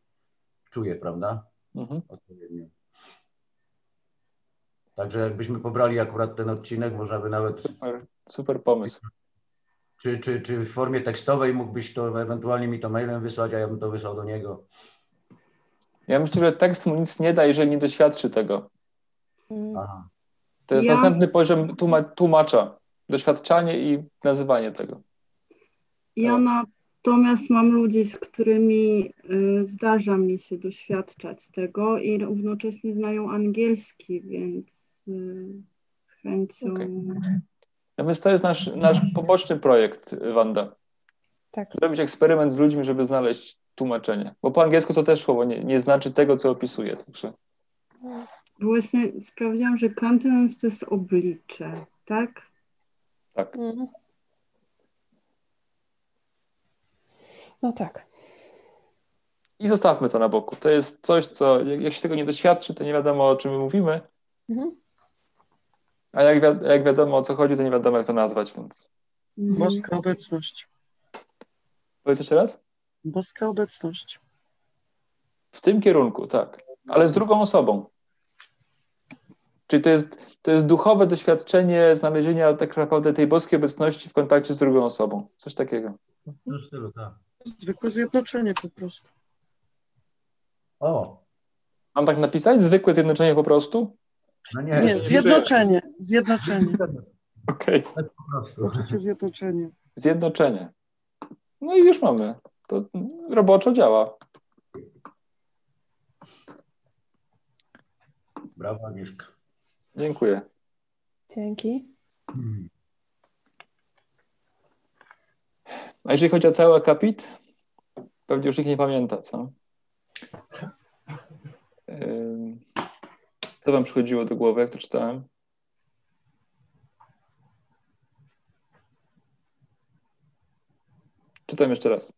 czuje, prawda? Mhm. Odpowiednio. Także jakbyśmy pobrali akurat ten odcinek, można by nawet. Super, super pomysł. Czy, czy, czy w formie tekstowej mógłbyś to ewentualnie mi to mailem wysłać, a ja bym to wysłał do niego? Ja myślę, że tekst mu nic nie da, jeżeli nie doświadczy tego. Aha. To jest Ja- następny poziom tłuma- tłumacza. Doświadczanie i nazywanie tego. Ja natomiast mam ludzi, z którymi y, zdarza mi się doświadczać tego i równocześnie znają angielski, więc y, z chęcią. Okej. No więc to jest nasz, nasz poboczny projekt, Wanda. Tak. Zrobić eksperyment z ludźmi, żeby znaleźć tłumaczenie. Bo po angielsku to też słowo nie, nie znaczy tego, co opisuje. Także Właśnie sprawdziłam, że countenance to jest oblicze, tak? tak. Mhm. No tak. I zostawmy to na boku. To jest coś, co jak, jak się tego nie doświadczy, to nie wiadomo, o czym my mówimy. Mhm. A jak, wi- jak wiadomo, o co chodzi, to nie wiadomo, jak to nazwać, więc Mhm. Boska obecność. powiedz jeszcze raz? Boska obecność. W tym kierunku, tak. Ale z drugą osobą. Czyli to jest, to jest duchowe doświadczenie znalezienia tak naprawdę tej boskiej obecności w kontakcie z drugą osobą. Coś takiego. Tak. Zwykłe zjednoczenie po prostu. O, Mam tak napisać? Zwykłe zjednoczenie po prostu? no nie, Nie, zjednoczenie. Zjednoczenie. Okej. po prostu. Poczucie zjednoczenia. Zjednoczenie. No i już mamy. To roboczo działa. Brawo, Agnieszka. Dziękuję. Dzięki. A jeżeli chodzi o cały akapit, pewnie już ich nie pamięta, co? Co wam przychodziło do głowy, jak to czytałem? Czytam jeszcze raz.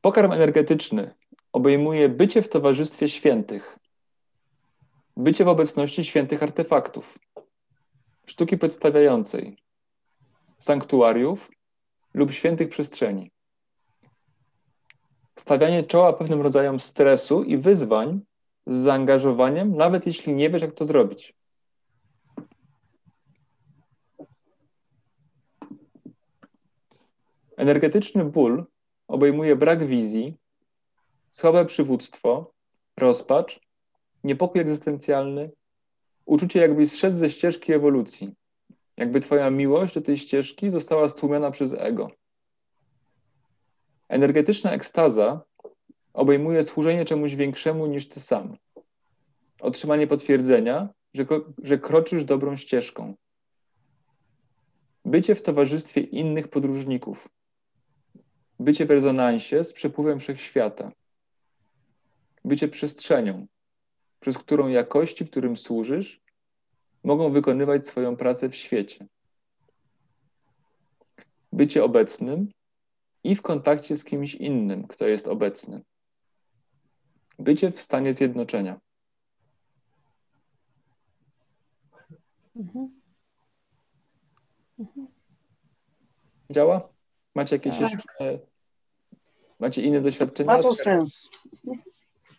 Pokarm energetyczny obejmuje bycie w towarzystwie świętych, bycie w obecności świętych artefaktów, sztuki przedstawiającej, sanktuariów lub świętych przestrzeni. Stawianie czoła pewnym rodzajom stresu i wyzwań z zaangażowaniem, nawet jeśli nie wiesz, jak to zrobić. Energetyczny ból obejmuje brak wizji, słabe przywództwo, rozpacz, niepokój egzystencjalny, uczucie, jakbyś zszedł ze ścieżki ewolucji, jakby twoja miłość do tej ścieżki została stłumiona przez ego. Energetyczna ekstaza obejmuje służenie czemuś większemu niż ty sam. Otrzymanie potwierdzenia, że, że kroczysz dobrą ścieżką. Bycie w towarzystwie innych podróżników. Bycie w rezonansie z przepływem wszechświata. Bycie przestrzenią, przez którą jakości, którym służysz, mogą wykonywać swoją pracę w świecie. Bycie obecnym i w kontakcie z kimś innym, kto jest obecny. Bycie w stanie zjednoczenia. Mhm. Mhm. Działa? Macie jakieś Tak. jeszcze. Macie inne doświadczenia? Ma to sens.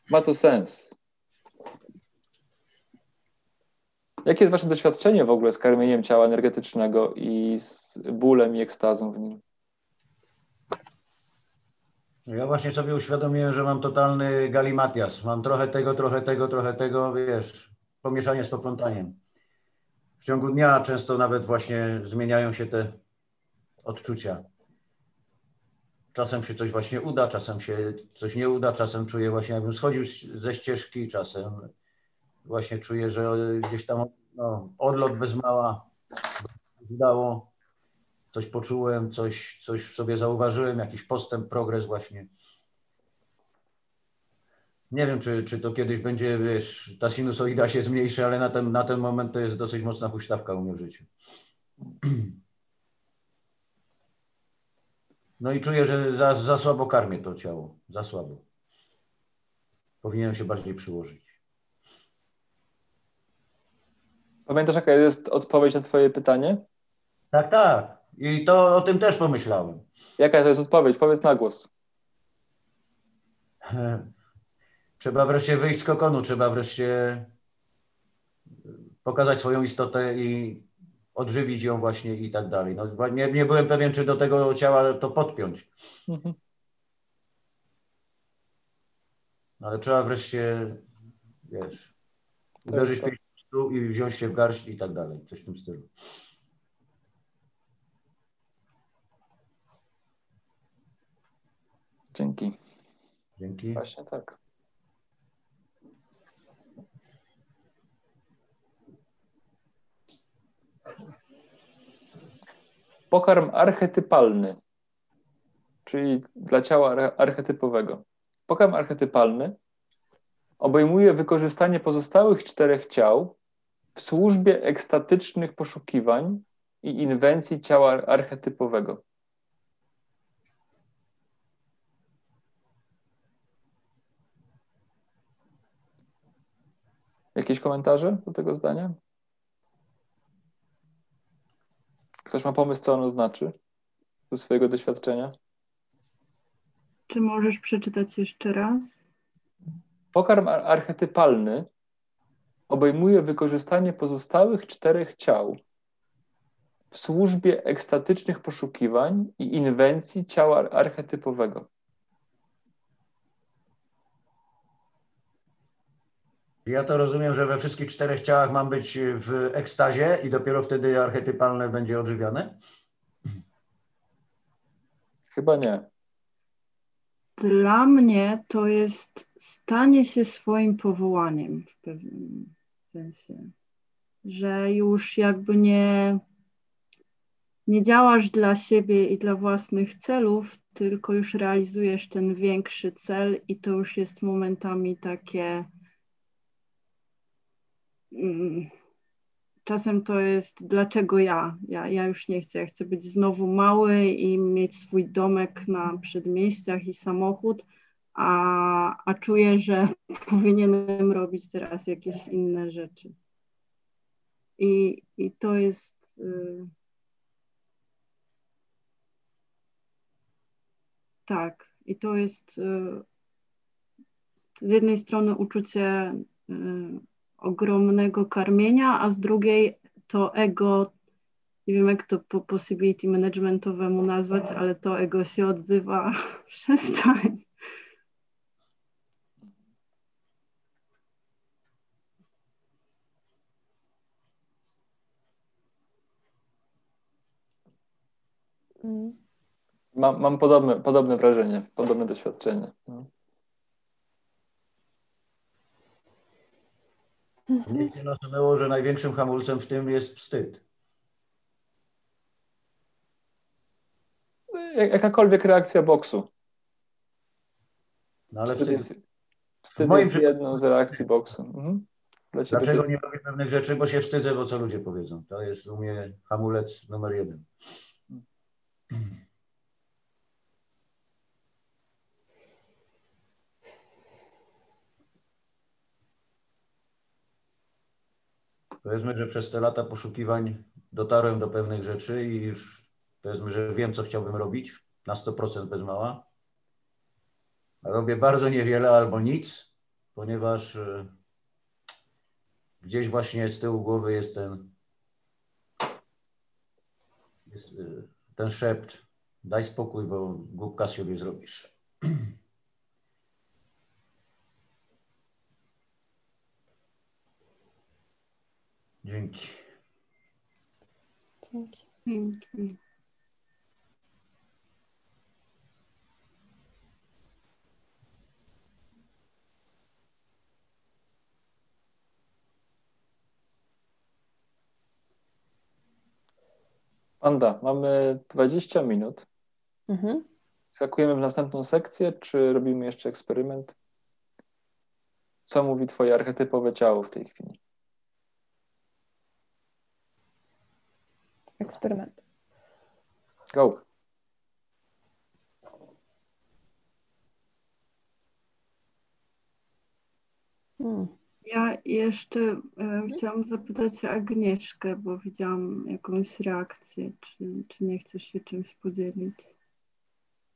Ma to sens. Jakie jest Wasze doświadczenie w ogóle z karmieniem ciała energetycznego i z bólem i ekstazą w nim? Ja właśnie sobie uświadomiłem, że mam totalny galimatias. Mam trochę tego, trochę tego, trochę tego, wiesz, pomieszanie z poplątaniem. W ciągu dnia często nawet właśnie zmieniają się te odczucia. Czasem się coś właśnie uda, czasem się coś nie uda, czasem czuję właśnie, jakbym schodził ze ścieżki, czasem właśnie czuję, że gdzieś tam no, odlot bez mała udało, coś poczułem, coś, coś w sobie zauważyłem, jakiś postęp, progres właśnie. Nie wiem, czy, czy to kiedyś będzie, wiesz, ta sinusoida się zmniejszy, ale na ten, na ten moment to jest dosyć mocna huśtawka u mnie w życiu. No i czuję, że za, za słabo karmię to ciało, za słabo. Powinienem się bardziej przyłożyć. Pamiętasz, jaka jest odpowiedź na Twoje pytanie? Tak, tak. I to o tym też pomyślałem. Jaka to jest odpowiedź? Powiedz na głos. Trzeba wreszcie wyjść z kokonu, trzeba wreszcie pokazać swoją istotę i odżywić ją właśnie i tak dalej. No, nie, nie byłem pewien, czy do tego ciała to podpiąć, Mhm. ale trzeba wreszcie, wiesz, uderzyć tak. pięścią stół i wziąć się w garść i tak dalej, coś w tym stylu. Dzięki. Dzięki. Właśnie tak. Pokarm archetypalny, czyli dla ciała ar- archetypowego. Pokarm archetypalny obejmuje wykorzystanie pozostałych czterech ciał w służbie ekstatycznych poszukiwań i inwencji ciała archetypowego. Jakieś komentarze do tego zdania? Ktoś ma pomysł, co ono znaczy ze swojego doświadczenia? Czy możesz przeczytać jeszcze raz? Pokarm ar- archetypalny obejmuje wykorzystanie pozostałych czterech ciał w służbie ekstatycznych poszukiwań i inwencji ciała ar- archetypowego. Ja to rozumiem, że we wszystkich czterech ciałach mam być w ekstazie i dopiero wtedy archetypalne będzie odżywione? Chyba nie. Dla mnie to jest stanie się swoim powołaniem w pewnym sensie, że już jakby nie, nie działasz dla siebie i dla własnych celów, tylko już realizujesz ten większy cel i to już jest momentami takie. mm, Czasem to jest dlaczego ja? ja? Ja już nie chcę. Ja chcę być znowu mały i mieć swój domek na przedmieściach i samochód, a, a czuję, że powinienem robić teraz jakieś inne rzeczy. I, i to jest. y, Tak, i to jest y, z jednej strony uczucie y, ogromnego karmienia, a z drugiej to ego, nie wiem jak to po possibility managementowemu nazwać, ale to ego się odzywa, przestań. Mam, mam podobne, podobne wrażenie, podobne doświadczenie. No. Mnie się nasunęło, że największym hamulcem w tym jest wstyd. Jakakolwiek reakcja boksu. No ale wstyd, wstyd, jest, wstyd jest jedną z reakcji boksu. Mhm. Dlaczego nie robię pewnych rzeczy? Bo się wstydzę, bo co ludzie powiedzą. To jest u mnie hamulec numer jeden. Mhm. Powiedzmy, że przez te lata poszukiwań dotarłem do pewnych rzeczy i już powiedzmy, że wiem, co chciałbym robić na 100% bez mała. Robię bardzo niewiele albo nic, ponieważ e, gdzieś właśnie z tyłu głowy jest ten, jest e, ten szept. Daj spokój, bo głupka z siebie zrobisz. Dzięki. Dzięki. Dzięki. Panda, mamy 20 minut. Mhm. Skakujemy w następną sekcję, czy robimy jeszcze eksperyment? Co mówi twoje archetypowe ciało w tej chwili? Eksperyment. Go. Hmm. Ja jeszcze e, chciałam zapytać Agnieszkę, bo widziałam jakąś reakcję. Czy, czy nie chcesz się czymś podzielić?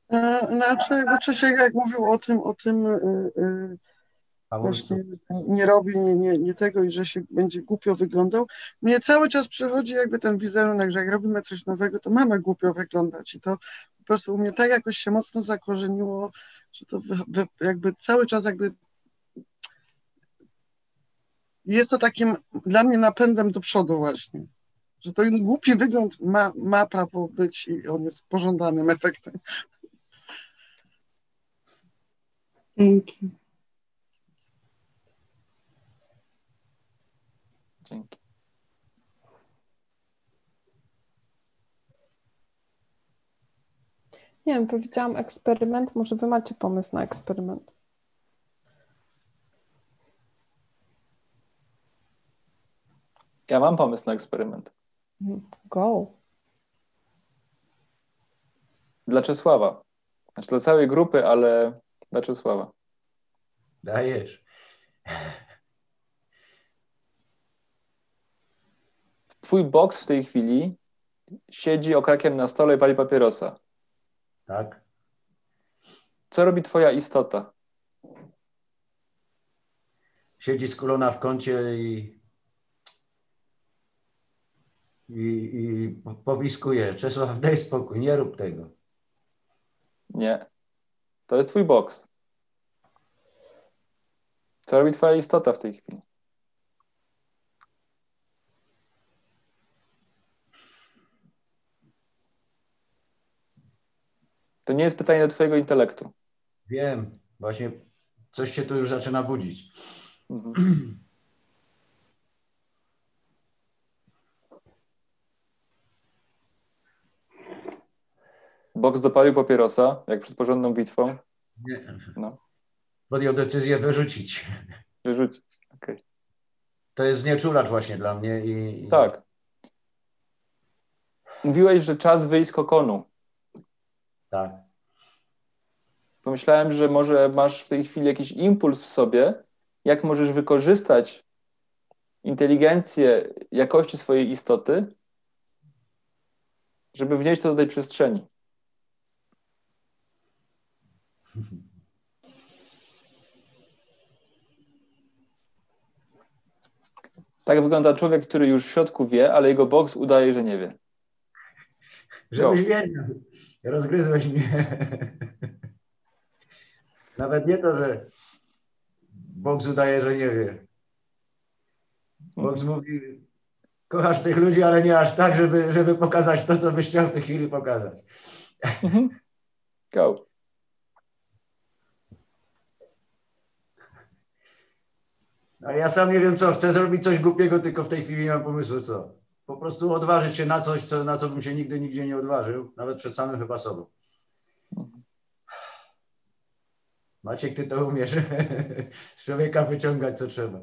E, Znaczy, Czesiek jak mówił o tym, o tym e, e. właśnie nie robi nie, nie, nie tego i że się będzie głupio wyglądał. Mnie cały czas przychodzi jakby ten wizerunek, że jak robimy coś nowego, to mamy głupio wyglądać i to po prostu u mnie tak jakoś się mocno zakorzeniło, że to wy, wy, jakby cały czas jakby jest to takim dla mnie napędem do przodu właśnie, że to głupi wygląd ma, ma prawo być i on jest pożądanym efektem. Dzięki. Dzięki. Nie wiem, powiedziałam eksperyment. Może wy macie pomysł na eksperyment. Ja mam pomysł na eksperyment. Mhm. Go. Dla Czesława. Znaczy dla całej grupy, ale dla Czesława. Dajesz. Twój boks w tej chwili siedzi okrakiem na stole i pali papierosa. Tak? Co robi twoja istota? Siedzi skulona w kącie i, i, i powiskuje. Czesław, daj spokój, nie rób tego. Nie. To jest twój boks. Co robi twoja istota w tej chwili? To nie jest pytanie do twojego intelektu. Wiem, właśnie coś się tu już zaczyna budzić. Mhm. Boks dopalił papierosa, jak przed porządną bitwą. Nie. No. Podjął decyzję wyrzucić. Wyrzucić. Okej. To jest znieczulacz właśnie dla mnie. I, i Tak. Mówiłeś, że czas wyjść z kokonu. Tak. Pomyślałem, że może masz w tej chwili jakiś impuls w sobie, jak możesz wykorzystać inteligencję jakości swojej istoty, żeby wnieść to do tej przestrzeni. Tak wygląda człowiek, który już w środku wie, ale jego boks udaje, że nie wie. Żebyś wiedział. Rozgryzłeś mnie. Nawet nie to, że Box udaje, że nie wie. Box mówi, kochasz tych ludzi, ale nie aż tak, żeby, żeby pokazać to, co byś chciał w tej chwili pokazać. Mhm. Go. A ja sam nie wiem co, chcę zrobić coś głupiego, tylko w tej chwili nie mam pomysłu co. Po prostu odważyć się na coś, co, na co bym się nigdy, nigdzie nie odważył, nawet przed samym chyba sobą. Maciek, ty to umiesz z człowieka wyciągać, co trzeba.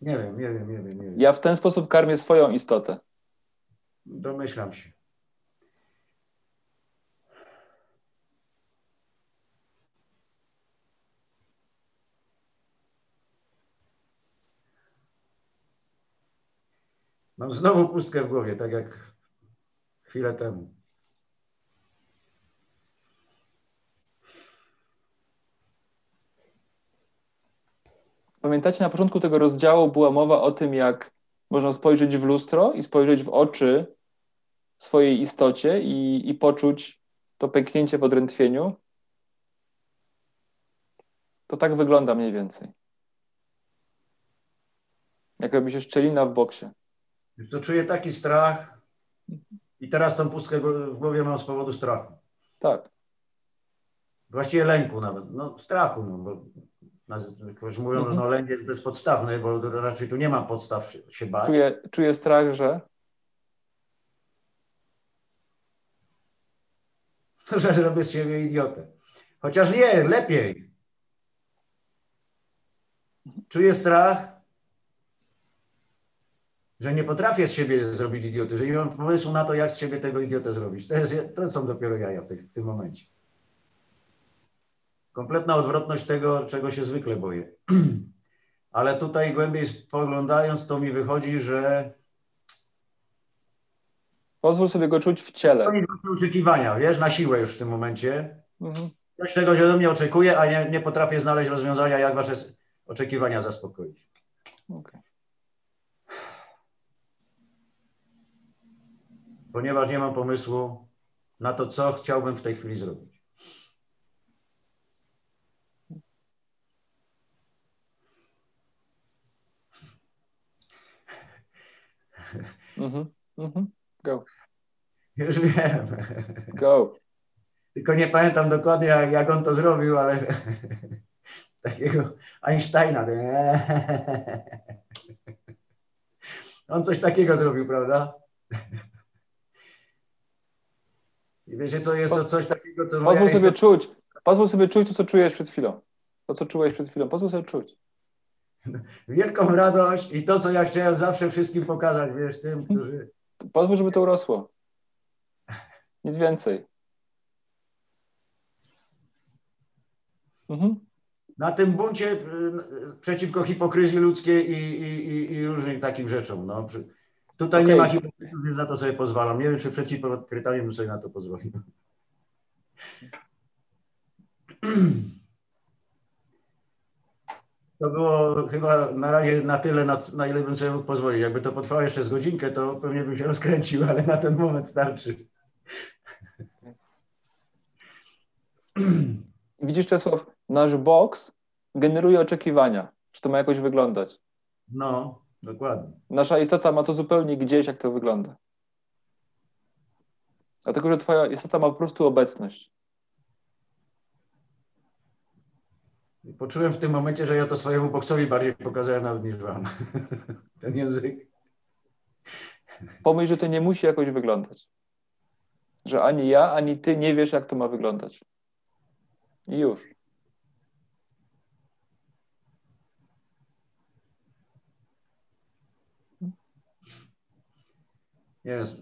Nie wiem, nie wiem, nie wiem, nie wiem. Ja w ten sposób karmię swoją istotę. Domyślam się. Mam znowu pustkę w głowie, tak jak chwilę temu. Pamiętacie, na początku tego rozdziału była mowa o tym, jak można spojrzeć w lustro i spojrzeć w oczy swojej istocie i, i poczuć to pęknięcie w odrętwieniu. To tak wygląda mniej więcej. Jak robi się szczelina w boksie. Co, czuję taki strach i teraz tą pustkę w głowie mam z powodu strachu. Tak. Właściwie lęku nawet, no strachu, no, bo jakoś mówią, Mhm. że no, lęk jest bezpodstawny, bo to raczej tu nie ma podstaw się, się bać. Czuję, czuję strach, że że zrobię z siebie idiotę. Chociaż nie, lepiej. Czuję strach, że nie potrafię z siebie zrobić idioty, że nie mam pomysłu na to, jak z siebie tego idiotę zrobić. To, jest, to są dopiero jaja w, w tym momencie. Kompletna odwrotność tego, czego się zwykle boję. Ale tutaj głębiej spoglądając, to mi wychodzi, że pozwól sobie go czuć w ciele. koniec wasze oczekiwania, wiesz, na siłę już w tym momencie. Mhm. Coś, czego się ode mnie oczekuje, a nie, nie potrafię znaleźć rozwiązania, jak wasze oczekiwania zaspokoić. Okej. Ponieważ nie mam pomysłu na to, co chciałbym w tej chwili zrobić. Mhm. Mhm. Go. Już wiem. Go. Tylko nie pamiętam dokładnie, jak, jak on to zrobił, ale takiego Einsteina. On coś takiego zrobił, prawda? I wiecie, co jest to coś takiego, co Pozwól sobie istota- czuć. Pozwól sobie czuć to, co czujesz przed chwilą. To, co czułeś przed chwilą. Pozwól sobie czuć. wielką radość i to, co ja chciałem zawsze wszystkim pokazać, wiesz, tym, którzy... Pozwól, żeby to urosło. Nic więcej. Mhm. Na tym buncie y, przeciwko hipokryzji ludzkiej i, i, i, i różnym takim rzeczom. No. Przy- Tutaj nie Okej. ma hipokryzji, więc za to sobie pozwalam. Nie wiem, czy przed hipokrytami bym sobie na to pozwolił. To było chyba na razie na tyle, na, na ile bym sobie mógł pozwolić. Jakby to potrwało jeszcze z godzinkę, to pewnie bym się rozkręcił, ale na ten moment starczy. Widzisz, Czesław, nasz boks generuje oczekiwania, że to ma jakoś wyglądać. No, dokładnie. Nasza istota ma to zupełnie gdzieś, jak to wygląda. Dlatego, że twoja istota ma po prostu obecność. I Poczułem w tym momencie, że ja to swojemu boksowi bardziej pokazałem nawet niż wam. Ten język. Pomyśl, że to nie musi jakoś wyglądać. Że ani ja, ani ty nie wiesz, jak to ma wyglądać. I już. Jest.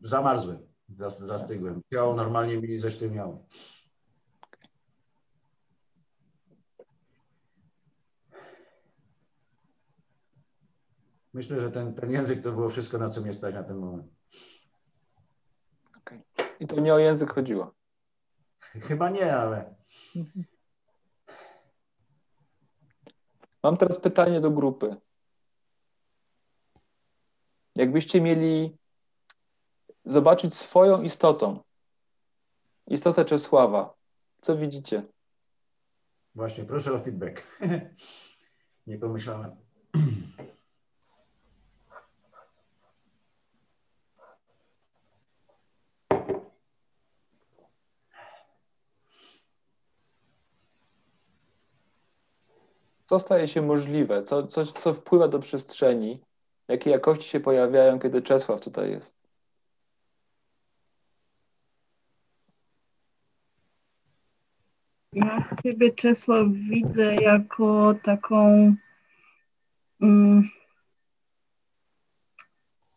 Zamarzłem. Zas- Zastygłem. Ciało normalnie mi zesztywniało. Myślę, że ten, ten język to było wszystko, na co mnie stać na ten moment. I to nie o język chodziło. Chyba nie, ale Mam teraz pytanie do grupy. Jakbyście mieli zobaczyć swoją istotą, istotę Czesława, co widzicie? właśnie proszę o feedback. nie pomyślałem. co staje się możliwe, co, co, co wpływa do przestrzeni, jakie jakości się pojawiają, kiedy Czesław tutaj jest. Ja Ciebie, Czesław, widzę jako taką, um,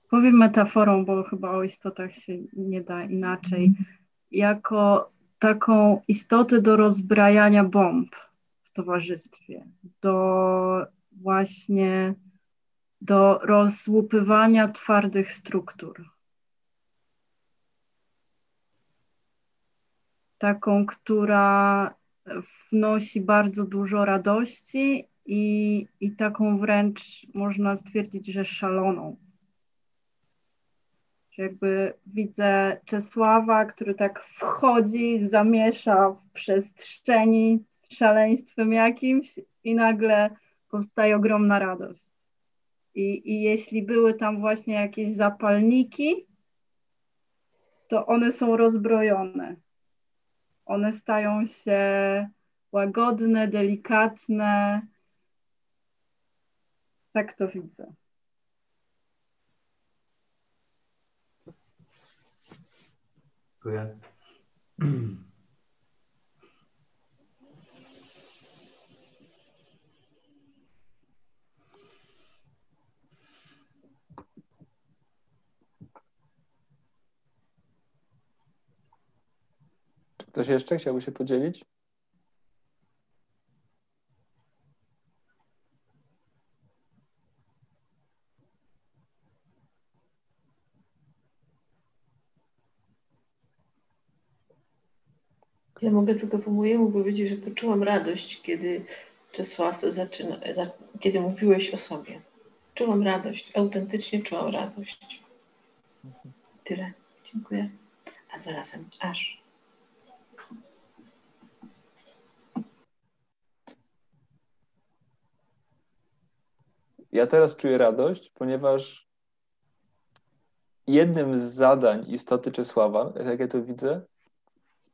powiem metaforą, bo chyba o istotach się nie da inaczej, jako taką istotę do rozbrajania bomb w towarzystwie, do właśnie do rozłupywania twardych struktur. Taką, która wnosi bardzo dużo radości i, i taką wręcz można stwierdzić, że szaloną. Jakby widzę Czesława, który tak wchodzi, zamiesza w przestrzeni szaleństwem jakimś i nagle powstaje ogromna radość. I, I jeśli były tam właśnie jakieś zapalniki, to one są rozbrojone. One stają się łagodne, delikatne. Tak to widzę. Dziękuję. ktoś jeszcze chciałby się podzielić? Ja mogę tylko po mojemu powiedzieć, że poczułam radość, kiedy Czesław zaczyna, za, kiedy mówiłeś o sobie. Czułam radość, autentycznie czułam radość. Tyle. Dziękuję. A zarazem aż. Ja teraz czuję radość, ponieważ jednym z zadań istoty Czesława, jak ja to widzę,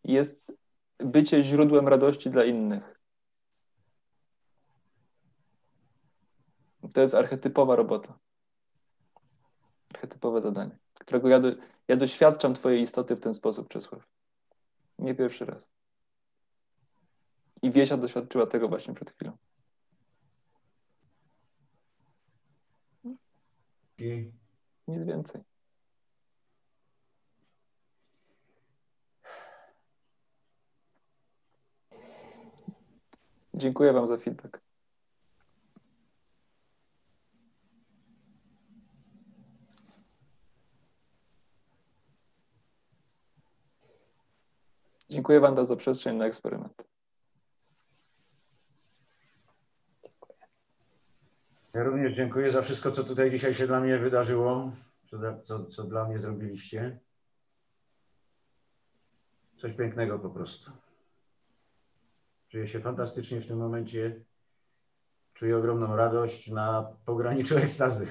jest bycie źródłem radości dla innych. To jest archetypowa robota. Archetypowe zadanie, którego ja, do, ja doświadczam Twojej istoty w ten sposób, Czesław. Nie pierwszy raz. I Wiesia doświadczyła tego właśnie przed chwilą. I Nic więcej. Dziękuję Wam za feedback. Dziękuję Wanda za przestrzeń na eksperyment. Ja również dziękuję za wszystko, co tutaj dzisiaj się dla mnie wydarzyło, co, co, co dla mnie zrobiliście. Coś pięknego po prostu. Czuję się fantastycznie w tym momencie. Czuję ogromną radość na pograniczu ekstazy.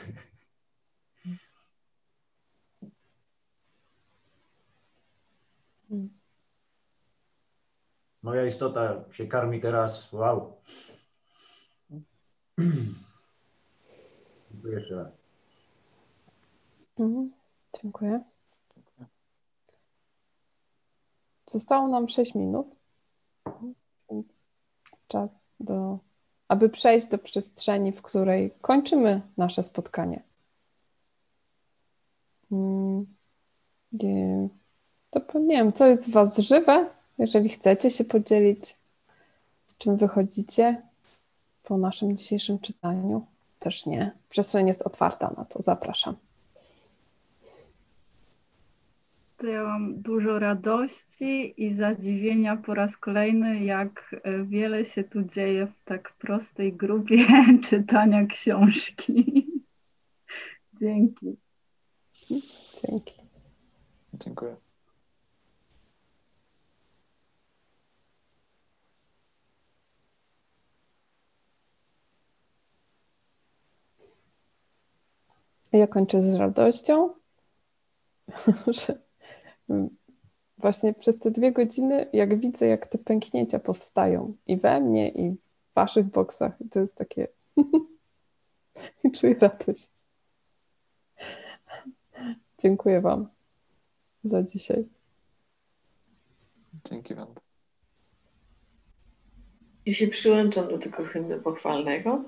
Moja istota się karmi teraz. Wow. Dziękuję jeszcze raz. Mhm, Dziękuję. Zostało nam 6 minut. Czas do, aby przejść do przestrzeni, w której kończymy nasze spotkanie. Mm, To nie wiem, co jest w Was żywe, jeżeli chcecie się podzielić, z czym wychodzicie po naszym dzisiejszym czytaniu. Też nie. Przestrzeń jest otwarta na to. Zapraszam. To ja mam dużo radości i zadziwienia po raz kolejny, jak e, wiele się tu dzieje w tak prostej grupie czytania książki. Dzięki. Dzięki. Dziękuję. Ja kończę z radością, że właśnie przez te dwie godziny, jak widzę, jak te pęknięcia powstają i we mnie, i waszych boksach. To jest takie. I czuję radość. Dziękuję Wam za dzisiaj. Dzięki Wanda. Ja się przyłączam do tego hymnu pochwalnego.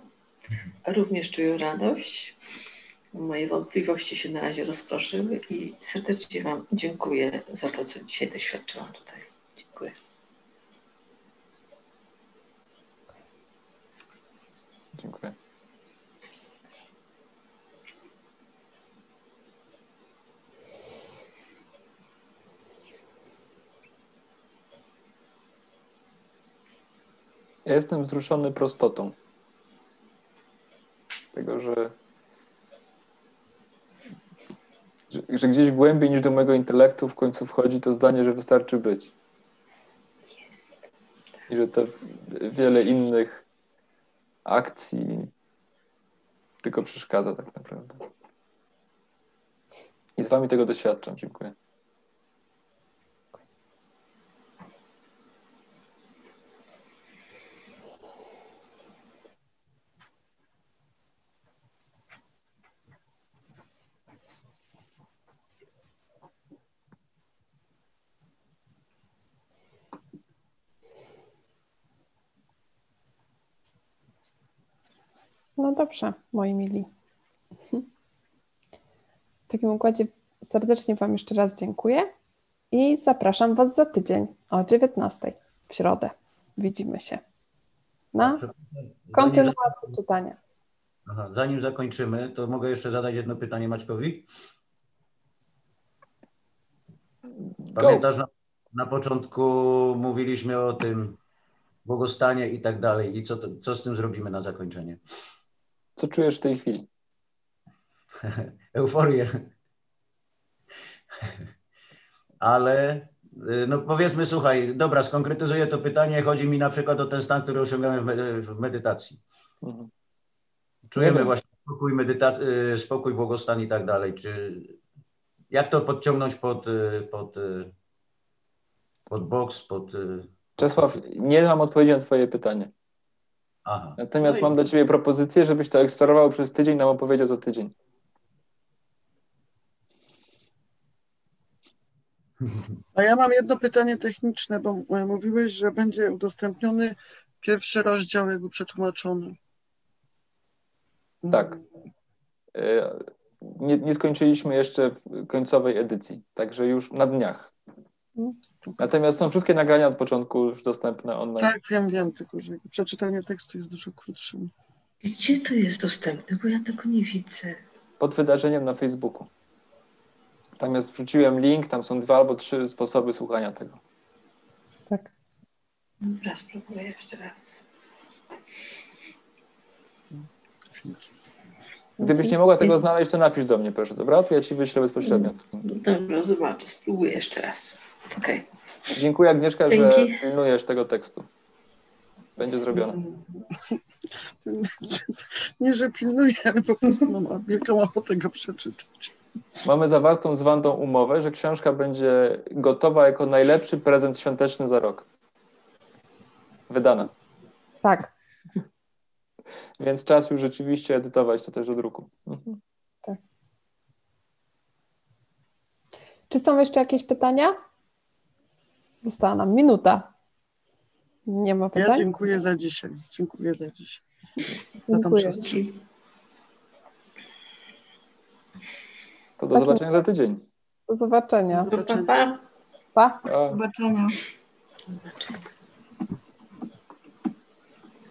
Również czuję radość. Moje wątpliwości się na razie rozproszyły i serdecznie Wam dziękuję za to, co dzisiaj doświadczyłam tutaj. Dziękuję. Dziękuję. Ja jestem wzruszony prostotą. Tego, że, że, że gdzieś głębiej niż do mojego intelektu w końcu wchodzi to zdanie, że wystarczy być. I że te wiele innych akcji tylko przeszkadza tak naprawdę. I z wami tego doświadczam. Dziękuję. No dobrze, moi mili. W takim układzie serdecznie Wam jeszcze raz dziękuję i zapraszam Was za tydzień o 19 w środę. Widzimy się na kontynuację czytania. aha, zanim zakończymy, to mogę jeszcze zadać jedno pytanie Maćkowi. Pamiętasz, na, na początku mówiliśmy o tym błogostanie i tak dalej. I co, to, co z tym zrobimy na zakończenie? Co czujesz w tej chwili? Euforię. Ale y, no powiedzmy, słuchaj, dobra, skonkretyzuję to pytanie. Chodzi mi na przykład o ten stan, który osiągamy w, me- w medytacji. Mhm. Czujemy właśnie spokój, medyta- y, spokój, błogostan i tak dalej. Czy jak to podciągnąć pod, y, pod, pod boks, pod. Czesław, nie mam odpowiedzi na twoje pytanie. Aha. Natomiast No i- mam dla ciebie propozycję, żebyś to eksplorował przez tydzień, nam opowiedział to tydzień. A ja mam jedno pytanie techniczne, bo e, mówiłeś, że będzie udostępniony pierwszy rozdział jakby przetłumaczony. Tak. E, Nie, nie skończyliśmy jeszcze końcowej edycji, także już na dniach. Natomiast są wszystkie nagrania od początku już dostępne online. Tak, wiem, wiem, tylko że przeczytanie tekstu jest dużo krótszym. Gdzie to jest dostępne? Bo ja tego nie widzę. Pod wydarzeniem na Facebooku. Tam jest, wrzuciłem link, tam są dwa albo trzy sposoby słuchania tego. Tak. Dobra, spróbuję jeszcze raz. Dzięki. Gdybyś nie mogła tego znaleźć, to napisz do mnie, proszę, dobra? To ja ci wyślę bezpośrednio. Dobra, zobaczę, spróbuję jeszcze raz. Okej. Dziękuję Agnieszka, że Dzięki. pilnujesz tego tekstu. Będzie zrobione. Nie, że pilnuję, ale po prostu mam wielką ochotę go przeczytać. Mamy zawartą z Wandą umowę, że książka będzie gotowa jako najlepszy prezent świąteczny za rok. Wydana. Tak, Więc czas już rzeczywiście edytować to też do druku. Mhm. Czy są jeszcze jakieś pytania? Została nam minuta. Nie ma Ja pytań? dziękuję za dzisiaj. Dziękuję za dzisiaj. Za tą Dziękuję. przestrzeń. To do Takim- zobaczenia za tydzień. Do zobaczenia. Do Pa, pa, zobaczenia. pa. Pa. Pa. Do zobaczenia. Zobaczenia.